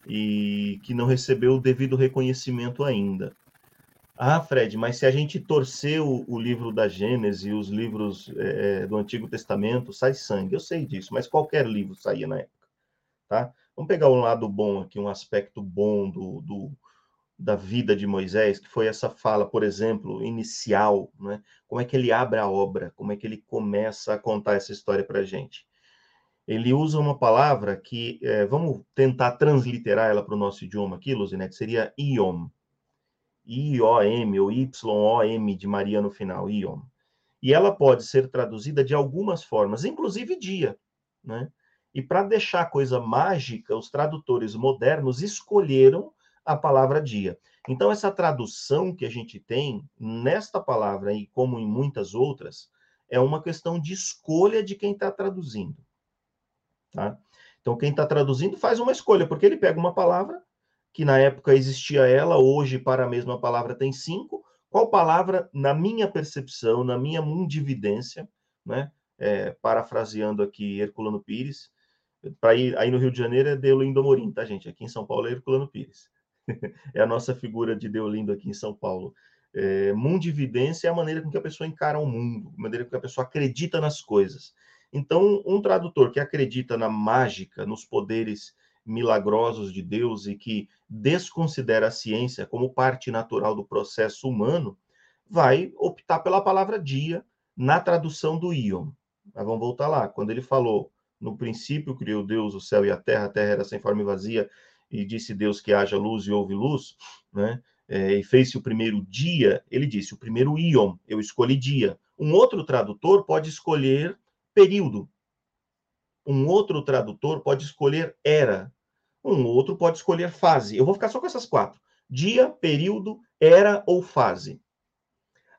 e que não recebeu o devido reconhecimento ainda. Ah, Fred, mas se a gente torcer o, o livro da Gênesis e os livros é, do Antigo Testamento, sai sangue. Eu sei disso, mas qualquer livro saía na época. Tá? Vamos pegar um lado bom aqui, um aspecto bom do, do da vida de Moisés, que foi essa fala, por exemplo, inicial, né? Como é que ele abre a obra? Como é que ele começa a contar essa história para a gente? Ele usa uma palavra que, é, vamos tentar transliterar ela para o nosso idioma aqui, Luzinete, seria iom. I-O-M ou Y-O-M de Maria no final, iom. E ela pode ser traduzida de algumas formas, inclusive dia, né? E para deixar a coisa mágica, os tradutores modernos escolheram a palavra dia. Então, essa tradução que a gente tem nesta palavra, e como em muitas outras, é uma questão de escolha de quem está traduzindo. Tá? Então, quem está traduzindo faz uma escolha, porque ele pega uma palavra, que na época existia ela, hoje para a mesma palavra tem cinco. Qual palavra, na minha percepção, na minha mundividência, né? É, parafraseando aqui Herculano Pires, para ir aí no Rio de Janeiro é Deolindo Morim, tá, gente? Aqui em São Paulo é Herculano Pires. é a nossa figura de Deolindo aqui em São Paulo. É, mundividência é a maneira com que a pessoa encara o mundo, a maneira com que a pessoa acredita nas coisas. Então, um tradutor que acredita na mágica, nos poderes milagrosos de Deus e que desconsidera a ciência como parte natural do processo humano, vai optar pela palavra dia na tradução do Ion. Mas vamos voltar lá. Quando ele falou, no princípio criou Deus o céu e a terra, a terra era sem forma e vazia, e disse Deus que haja luz e houve luz, né? É, e fez-se o primeiro dia, ele disse o primeiro Ion, eu escolhi dia. Um outro tradutor pode escolher período. Um outro tradutor pode escolher era. Um outro pode escolher fase. Eu vou ficar só com essas quatro: dia, período, era ou fase.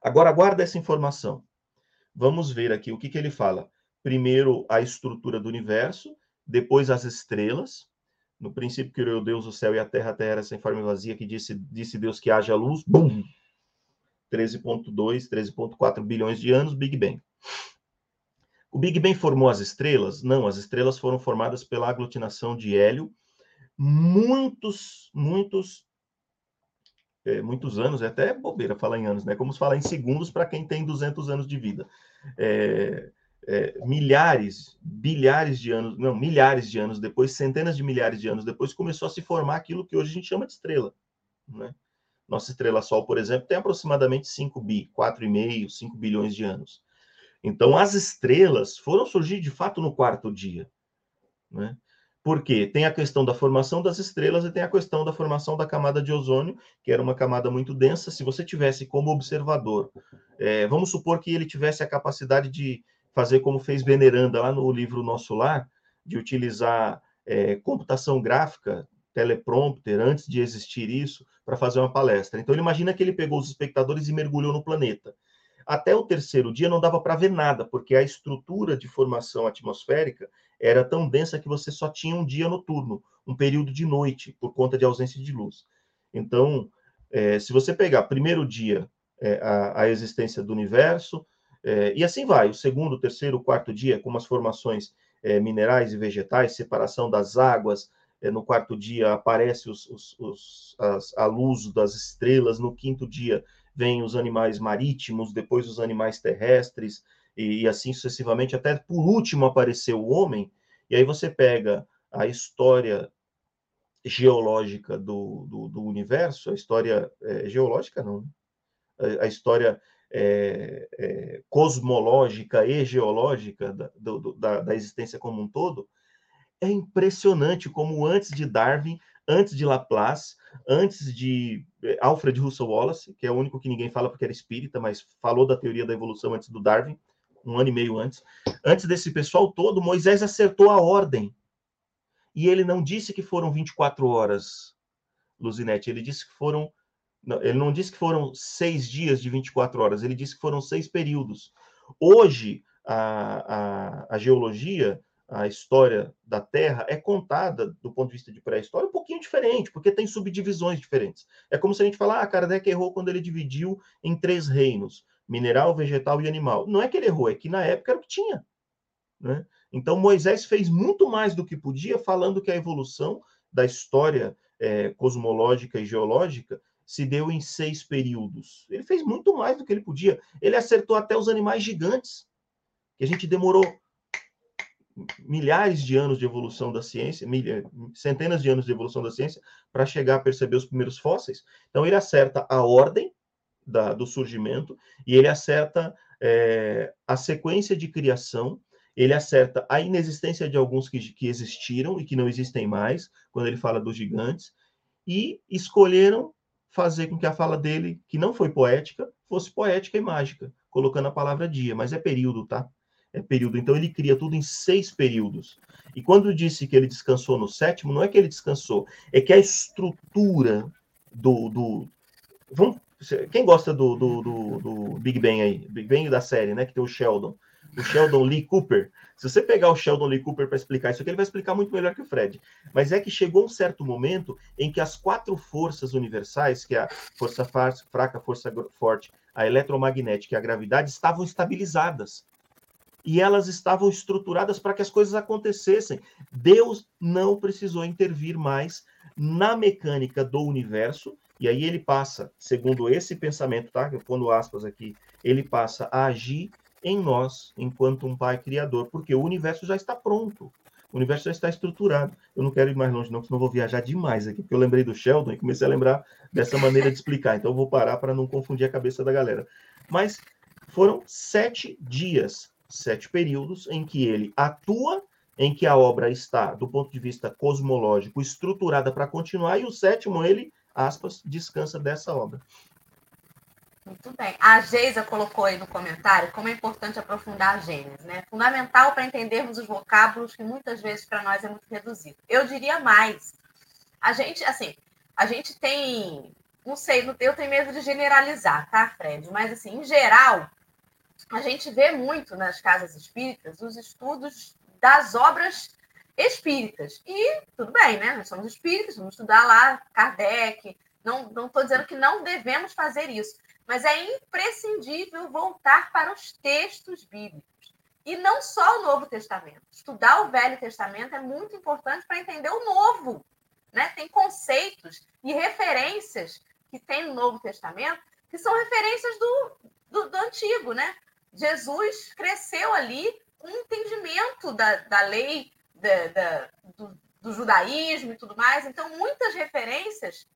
Agora, guarda essa informação. Vamos ver aqui o que, que ele fala. Primeiro, a estrutura do universo, depois, as estrelas. No princípio, criou Deus o céu e a terra, a terra era sem forma e vazia, que disse, disse Deus que haja luz. Bum! 13,2, 13,4 bilhões de anos, Big Bang. O Big Bang formou as estrelas? Não, as estrelas foram formadas pela aglutinação de hélio. Muitos, muitos, é, muitos anos, é até bobeira falar em anos, né? Como se falar em segundos para quem tem 200 anos de vida. É, é, milhares, bilhares de anos, não, milhares de anos depois, centenas de milhares de anos depois, começou a se formar aquilo que hoje a gente chama de estrela. Né? Nossa estrela Sol, por exemplo, tem aproximadamente 5 bi, 4,5, 5 bilhões de anos. Então, as estrelas foram surgir de fato no quarto dia. Né? Porque tem a questão da formação das estrelas e tem a questão da formação da camada de ozônio, que era uma camada muito densa. Se você tivesse como observador, é, vamos supor que ele tivesse a capacidade de fazer como fez Veneranda lá no livro Nosso Lar, de utilizar é, computação gráfica, teleprompter, antes de existir isso, para fazer uma palestra. Então, ele imagina que ele pegou os espectadores e mergulhou no planeta. Até o terceiro dia não dava para ver nada, porque a estrutura de formação atmosférica era tão densa que você só tinha um dia noturno, um período de noite, por conta de ausência de luz. Então, é, se você pegar primeiro dia é, a, a, existência do universo, é, e assim vai, o segundo, o terceiro, o quarto dia, com as formações é, minerais e vegetais, separação das águas, é, no quarto dia aparece os, os, os, as, a luz das estrelas, no quinto dia vêm os animais marítimos, depois os animais terrestres, e, e assim sucessivamente, até por último apareceu o homem, e aí você pega a história geológica do, do, do universo, a história é, geológica não, a, a história é, é, cosmológica e geológica da, do, da, da existência como um todo, é impressionante como antes de Darwin, antes de Laplace, antes de eh, Alfred Russel Wallace, que é o único que ninguém fala porque era espírita, mas falou da teoria da evolução antes do Darwin, um ano e meio antes. Antes desse pessoal todo, Moisés acertou a ordem. E ele não disse que foram 24 horas, Luzinete, ele disse que foram. Não, ele não disse que foram seis dias de 24 horas, ele disse que foram seis períodos. Hoje, a, a, a geologia a história da Terra é contada do ponto de vista de pré-história um pouquinho diferente, porque tem subdivisões diferentes. É como se a gente falar, ah, Kardec errou quando ele dividiu em três reinos, mineral, vegetal e animal. Não é que ele errou, é que na época era o que tinha. Né? Então Moisés fez muito mais do que podia, falando que a evolução da história é, cosmológica e geológica se deu em seis períodos. Ele fez muito mais do que ele podia. Ele acertou até os animais gigantes, que a gente demorou milhares de anos de evolução da ciência, centenas de anos de evolução da ciência, para chegar a perceber os primeiros fósseis. Então, ele acerta a ordem da, do surgimento e ele acerta é, a sequência de criação, ele acerta a inexistência de alguns que, que existiram e que não existem mais, quando ele fala dos gigantes, e escolheram fazer com que a fala dele, que não foi poética, fosse poética e mágica, colocando a palavra dia, mas é período, tá? é período. Então ele cria tudo em seis períodos. E quando disse que ele descansou no sétimo, não é que ele descansou, é que a estrutura do. do vamos, quem gosta do, do, do, do, Big Bang aí? Big Bang da série, né? Que tem o Sheldon. O Sheldon Lee Cooper. Se você pegar o Sheldon Lee Cooper para explicar isso aqui, ele vai explicar muito melhor que o Fred. Mas é que chegou um certo momento em que as quatro forças universais, que é a força fraca, força forte, a eletromagnética e a gravidade, estavam estabilizadas e elas estavam estruturadas para que as coisas acontecessem. Deus não precisou intervir mais na mecânica do universo E aí ele passa, segundo esse pensamento, tá? Eu pondo aspas aqui, ele passa a agir em nós, enquanto um pai criador, porque o universo já está pronto. O universo já está estruturado. Eu não quero ir mais longe, não, senão vou viajar demais aqui, porque eu lembrei do Sheldon e comecei a lembrar dessa maneira de explicar. Então, eu vou parar para não confundir a cabeça da galera. Mas foram sete dias, sete períodos em que ele atua, em que a obra está, do ponto de vista cosmológico, estruturada para continuar, e o sétimo, ele, aspas, descansa dessa obra. Muito bem. A Geisa colocou aí no comentário como é importante aprofundar a Gênesis, né? Fundamental para entendermos os vocábulos que muitas vezes para nós é muito reduzido. Eu diria mais. A gente, assim, a gente tem, não sei, eu tenho medo de generalizar, tá, Fred? Mas assim, em geral, a gente vê muito nas casas espíritas os estudos das obras espíritas. E tudo bem, né? Nós somos espíritas, vamos estudar lá Kardec. Não estou dizendo que não devemos fazer isso mas é imprescindível voltar para os textos bíblicos. E não só o Novo Testamento. Estudar o Velho Testamento é muito importante para entender o Novo. Né? Tem conceitos e referências que tem no Novo Testamento que são referências do, do, do Antigo. Né? Jesus cresceu ali com entendimento da, da lei, da, da, do, do judaísmo e tudo mais. Então, muitas referências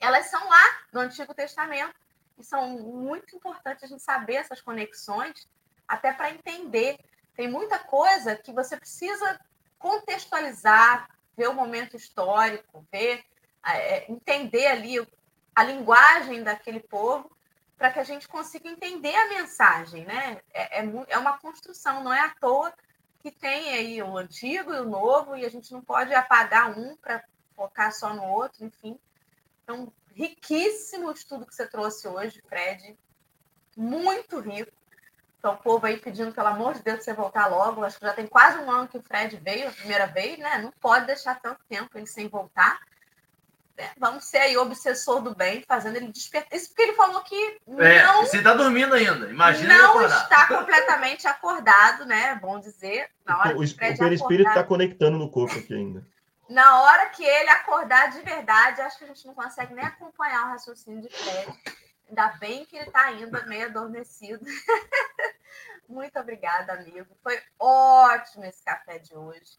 elas são lá no Antigo Testamento e são muito importantes a gente saber essas conexões, até para entender. Tem muita coisa que você precisa contextualizar, ver o momento histórico, ver, é, entender ali a linguagem daquele povo, para que a gente consiga entender a mensagem, né? É, é, é uma construção, não é à toa que tem aí o antigo e o novo, e a gente não pode apagar um para focar só no outro, enfim. Então, riquíssimo estudo que você trouxe hoje, Fred. Muito rico. Então, o povo aí pedindo, pelo amor de Deus, você voltar logo. Acho que já tem quase um ano que o Fred veio, a primeira vez, né? Não pode deixar tanto tempo ele sem voltar. É, vamos ser aí obsessor do bem, fazendo ele despertar. Isso porque ele falou que é, não. Você está dormindo ainda, imagina. Não está completamente acordado, né? É bom dizer. Na hora o, o, o perispírito está conectando no corpo aqui ainda na hora que ele acordar de verdade, acho que a gente não consegue nem acompanhar o raciocínio de Fred. Ainda bem que ele está ainda meio adormecido. Muito obrigada, amigo. Foi ótimo esse café de hoje.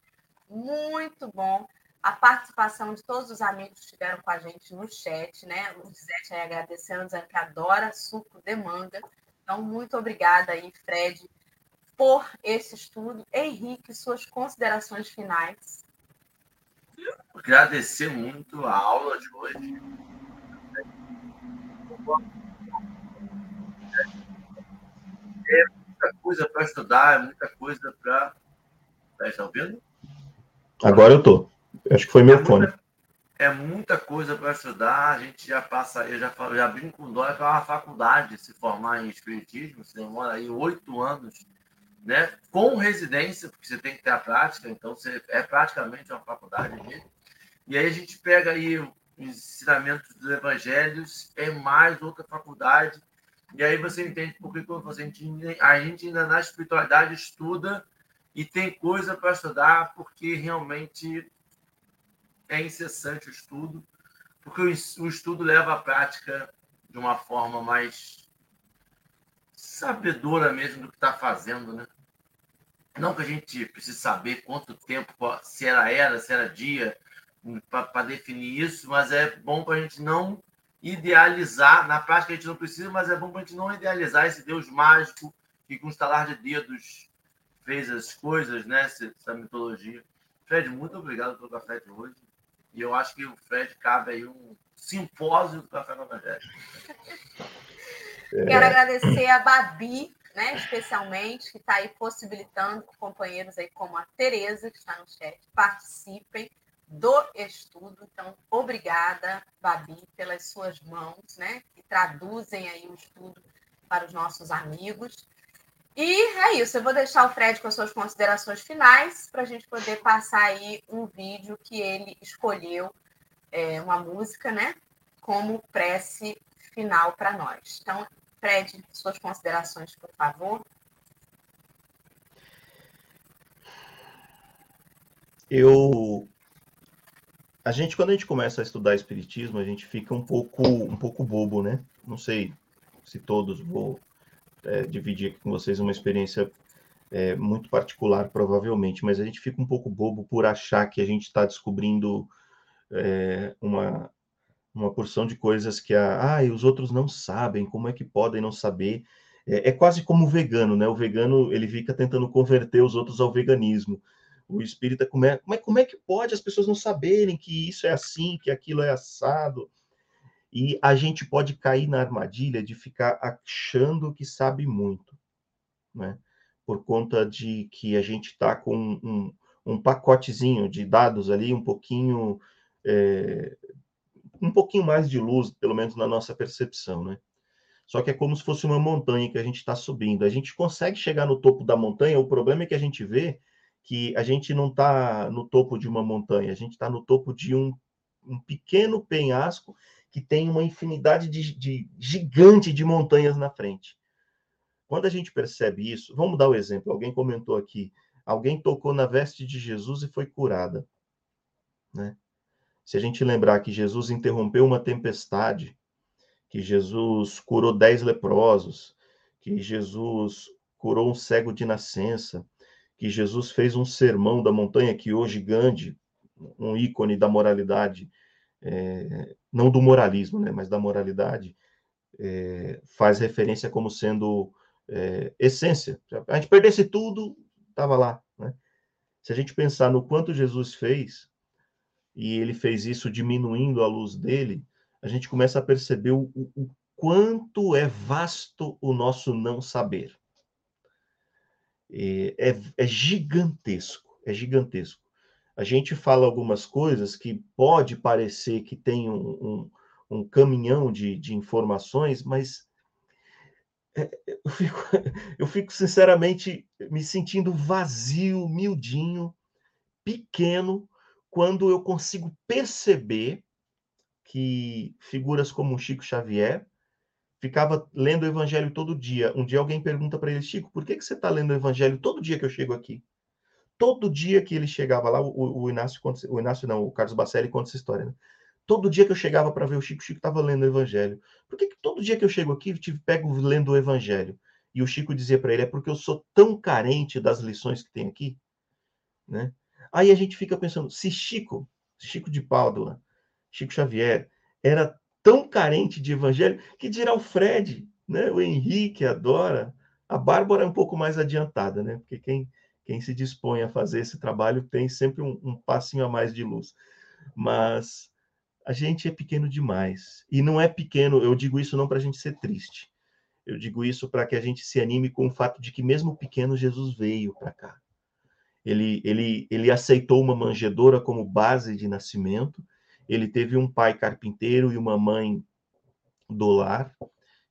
Muito bom. A participação de todos os amigos que estiveram com a gente no chat, né? O Zete aí agradecendo, dizendo que adora suco de manga. Então, muito obrigada aí, Fred, por esse estudo. Henrique, suas considerações finais agradecer muito a aula de hoje. É muita coisa para estudar, é muita coisa para. Está ouvindo? Agora eu tô. Acho que foi meu é fone. Muita, é muita coisa para estudar. A gente já passa, eu já, já brinco com dó, é uma faculdade se formar em Espiritismo. Você demora aí oito anos né, com residência, porque você tem que ter a prática, então você, é praticamente uma faculdade mesmo. E aí a gente pega aí os ensinamentos dos evangelhos, é mais outra faculdade, e aí você entende por que a gente, a gente ainda na espiritualidade estuda e tem coisa para estudar, porque realmente é incessante o estudo, porque o estudo leva à prática de uma forma mais sabedora mesmo do que está fazendo, né? Não que a gente precise saber quanto tempo, se era era, se era dia, para definir isso, mas é bom para a gente não idealizar. Na prática a gente não precisa, mas é bom para a gente não idealizar esse Deus mágico que com um estalar de dedos fez as coisas, né? Essa mitologia. Fred, muito obrigado pelo café de hoje. E eu acho que o Fred cabe aí um simpósio do Café no Evangelho. Quero agradecer a Babi, né, especialmente, que está aí possibilitando companheiros aí como a Tereza, que está no chat, participem do estudo. Então, obrigada, Babi, pelas suas mãos, né, que traduzem aí o estudo para os nossos amigos. E é isso, eu vou deixar o Fred com as suas considerações finais para a gente poder passar aí um vídeo que ele escolheu, é, uma música, né, como prece final para nós. Então, Fred, suas considerações, por favor. Eu a gente, quando a gente começa a estudar espiritismo, a gente fica um pouco, um pouco bobo, né? Não sei se todos vou é, dividir aqui com vocês uma experiência é, muito particular, provavelmente, mas a gente fica um pouco bobo por achar que a gente está descobrindo é, uma, uma porção de coisas que a, ah, os outros não sabem, como é que podem não saber? É, é quase como o vegano, né? O vegano ele fica tentando converter os outros ao veganismo. O espírita, como é, como é, como é que pode as pessoas não saberem que isso é assim, que aquilo é assado? E a gente pode cair na armadilha de ficar achando que sabe muito, né? Por conta de que a gente está com um, um, pacotezinho de dados ali, um pouquinho, é, um pouquinho mais de luz, pelo menos na nossa percepção, né? Só que é como se fosse uma montanha que a gente está subindo. A gente consegue chegar no topo da montanha, o problema é que a gente vê que a gente não está no topo de uma montanha, a gente está no topo de um, um pequeno penhasco que tem uma infinidade de, de gigante de montanhas na frente. Quando a gente percebe isso, vamos dar o um exemplo. Alguém comentou aqui, alguém tocou na veste de Jesus e foi curada, né? Se a gente lembrar que Jesus interrompeu uma tempestade, que Jesus curou dez leprosos, que Jesus curou um cego de nascença, que Jesus fez um sermão da montanha que hoje Gandhi, um ícone da moralidade, é, não do moralismo, né, mas da moralidade, é, faz referência como sendo é, essência. A gente perdesse tudo, estava lá. Né? Se a gente pensar no quanto Jesus fez, e ele fez isso diminuindo a luz dele, a gente começa a perceber o, o quanto é vasto o nosso não saber. É, é, é gigantesco, é gigantesco a gente fala algumas coisas que pode parecer que tem um, um, um caminhão de, de informações, mas é, eu fico, eu fico sinceramente me sentindo vazio, miudinho, pequeno, quando eu consigo perceber que figuras como Chico Xavier ficava lendo o Evangelho todo dia. Um dia alguém pergunta para ele, Chico, por que, que você está lendo o Evangelho todo dia que eu chego aqui? todo dia que ele chegava lá, o, o Inácio, o Inácio não, o Carlos Bacelli conta essa história, né? Todo dia que eu chegava para ver o Chico, o Chico estava lendo o Evangelho. Por que, que, todo dia que eu chego aqui, eu pego lendo o Evangelho? E o Chico dizia para ele, é porque eu sou tão carente das lições que tem aqui, né? Aí a gente fica pensando, se Chico, Chico de Pádua, Chico Xavier, era tão carente de Evangelho, que dirá o Fred, né? O Henrique, a Dora, a Bárbara é um pouco mais adiantada, né? Porque quem quem se dispõe a fazer esse trabalho tem sempre um, um passinho a mais de luz. Mas a gente é pequeno demais. E não é pequeno, eu digo isso não para a gente ser triste. Eu digo isso para que a gente se anime com o fato de que, mesmo pequeno, Jesus veio para cá. Ele, ele, ele aceitou uma manjedoura como base de nascimento. Ele teve um pai carpinteiro e uma mãe do lar,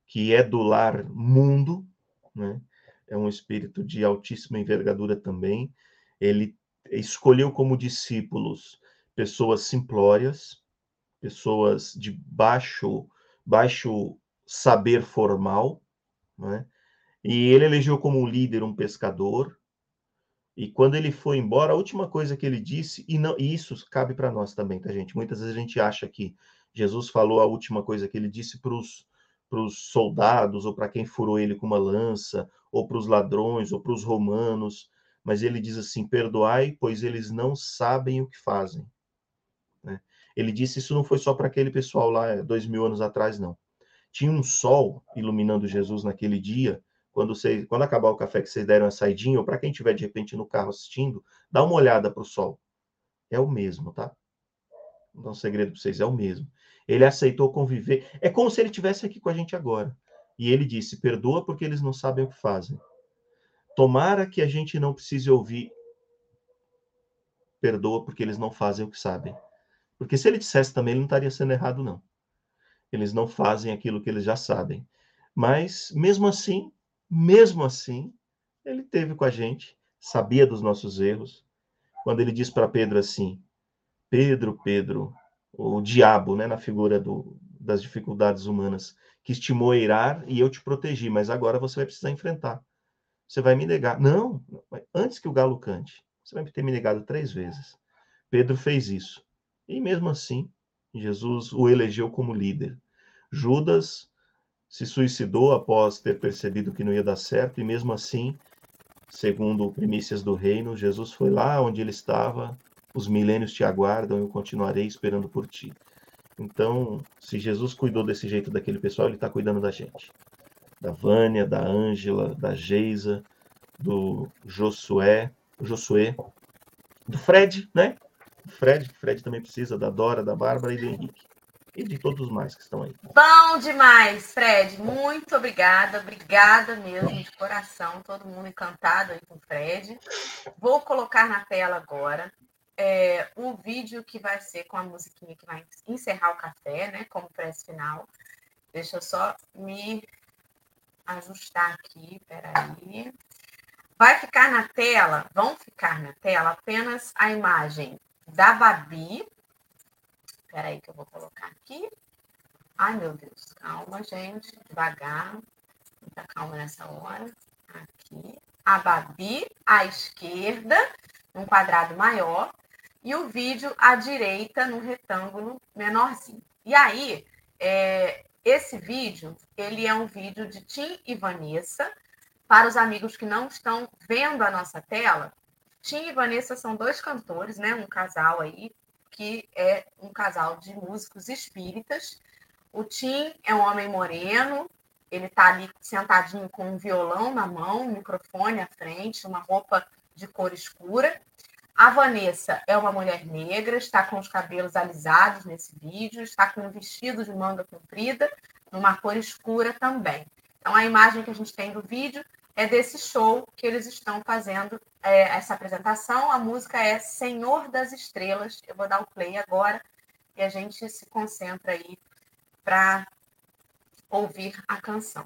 que é do lar mundo, né? é um espírito de altíssima envergadura também. Ele escolheu como discípulos pessoas simplórias, pessoas de baixo, baixo saber formal, né? E ele elegeu como líder um pescador. E quando ele foi embora, a última coisa que ele disse, e, não, e isso cabe para nós também, tá, gente? Muitas vezes a gente acha que Jesus falou a última coisa que ele disse para os soldados, ou para quem furou ele com uma lança, ou para os ladrões, ou para os romanos, mas ele diz assim: perdoai, pois eles não sabem o que fazem. Né? Ele disse isso não foi só para aquele pessoal lá dois mil anos atrás, não. Tinha um sol iluminando Jesus naquele dia. Quando, você, quando acabar o café que vocês deram a saidinha, ou para quem estiver de repente no carro assistindo, dá uma olhada para o sol. É o mesmo, tá? Vou dar um segredo para vocês, é o mesmo. Ele aceitou conviver. É como se ele tivesse aqui com a gente agora. E ele disse: perdoa porque eles não sabem o que fazem. Tomara que a gente não precise ouvir perdoa porque eles não fazem o que sabem. Porque se ele dissesse também, ele não estaria sendo errado, não. Eles não fazem aquilo que eles já sabem. Mas, mesmo assim, mesmo assim, ele teve com a gente, sabia dos nossos erros. Quando ele diz para Pedro assim: Pedro, Pedro, o diabo, né, na figura do, das dificuldades humanas, que estimou irar e eu te protegi, mas agora você vai precisar enfrentar. Você vai me negar. Não, antes que o galo cante, você vai ter me negado três vezes. Pedro fez isso. E mesmo assim, Jesus o elegeu como líder. Judas se suicidou após ter percebido que não ia dar certo, e mesmo assim, segundo primícias do reino, Jesus foi lá onde ele estava, os milênios te aguardam, eu continuarei esperando por ti. Então, se Jesus cuidou desse jeito daquele pessoal, ele está cuidando da gente. Da Vânia, da Ângela, da Geisa, do Josué, Josué, do Fred, né? Fred, Fred também precisa, da Dora, da Bárbara e do Henrique. E de todos os mais que estão aí. Bom demais, Fred. Muito obrigada. Obrigada mesmo, de coração. Todo mundo encantado aí com o Fred. Vou colocar na tela agora é, o vídeo que vai ser com a musiquinha que vai encerrar o café, né? Como prece final. Deixa eu só me ajustar aqui, peraí. Vai ficar na tela, vão ficar na tela apenas a imagem da Babi. Espera aí que eu vou colocar aqui. Ai, meu Deus, calma, gente, devagar. Muita calma nessa hora. Aqui. A Babi à esquerda, num quadrado maior, e o vídeo à direita, num retângulo menorzinho. E aí, é, esse vídeo, ele é um vídeo de Tim e Vanessa. Para os amigos que não estão vendo a nossa tela, Tim e Vanessa são dois cantores, né? Um casal aí que é um casal de músicos espíritas. O Tim é um homem moreno, ele está ali sentadinho com um violão na mão, um microfone à frente, uma roupa de cor escura. A Vanessa é uma mulher negra, está com os cabelos alisados nesse vídeo, está com um vestido de manga comprida, numa cor escura também. Então, a imagem que a gente tem do vídeo é desse show que eles estão fazendo é, essa apresentação. A música é Senhor das Estrelas. Eu vou dar o play agora e a gente se concentra aí para ouvir a canção.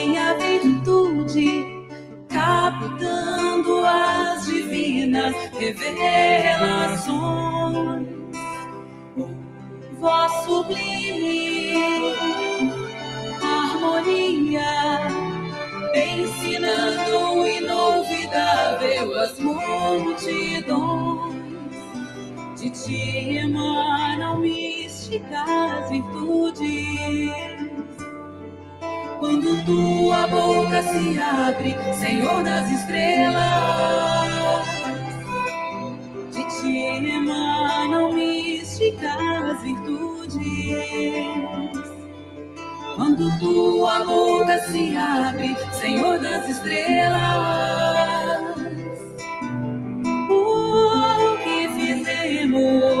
revelações, voz sublime, harmonia, ensinando inovidável as multidões. De ti emanam místicas virtudes. Quando tua boca se abre, Senhor das estrelas. Te emanam místicas virtudes. Quando tua boca se abre, Senhor das estrelas, o que fizemos?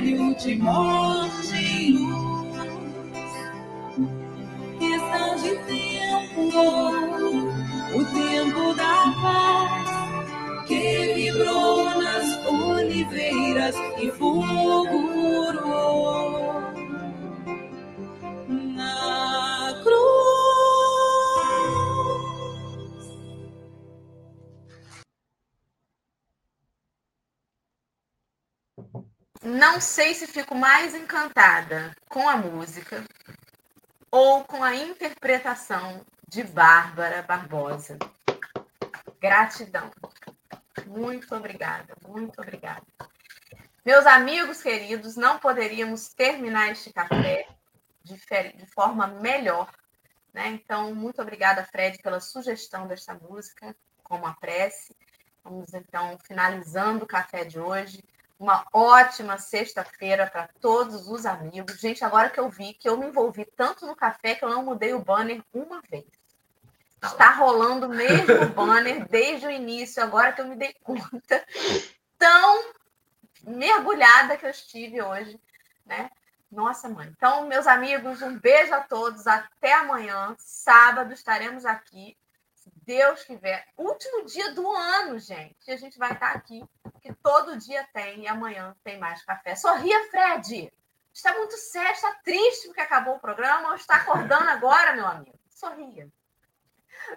evangelho de morte luz. Não sei se fico mais encantada com a música ou com a interpretação de Bárbara Barbosa. Gratidão. Muito obrigada, muito obrigada. Meus amigos queridos, não poderíamos terminar este café de, de forma melhor. Né? Então, muito obrigada, Fred, pela sugestão desta música, como a prece. Vamos então finalizando o café de hoje. Uma ótima sexta-feira para todos os amigos. Gente, agora que eu vi que eu me envolvi tanto no café que eu não mudei o banner uma vez. Está rolando mesmo o banner desde o início, agora que eu me dei conta. Tão mergulhada que eu estive hoje, né? Nossa, mãe. Então, meus amigos, um beijo a todos. Até amanhã. Sábado estaremos aqui. Deus quiser. Último dia do ano, gente. A gente vai estar aqui. Que todo dia tem. E amanhã tem mais café. Sorria, Fred. Está muito sério, está triste porque acabou o programa ou está acordando agora, meu amigo? Sorria.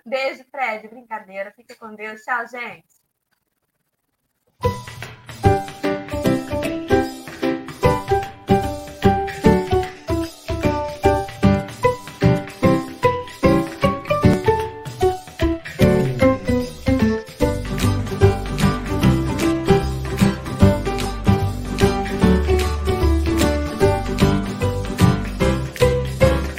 Beijo, Fred. Brincadeira. Fica com Deus. Tchau, gente.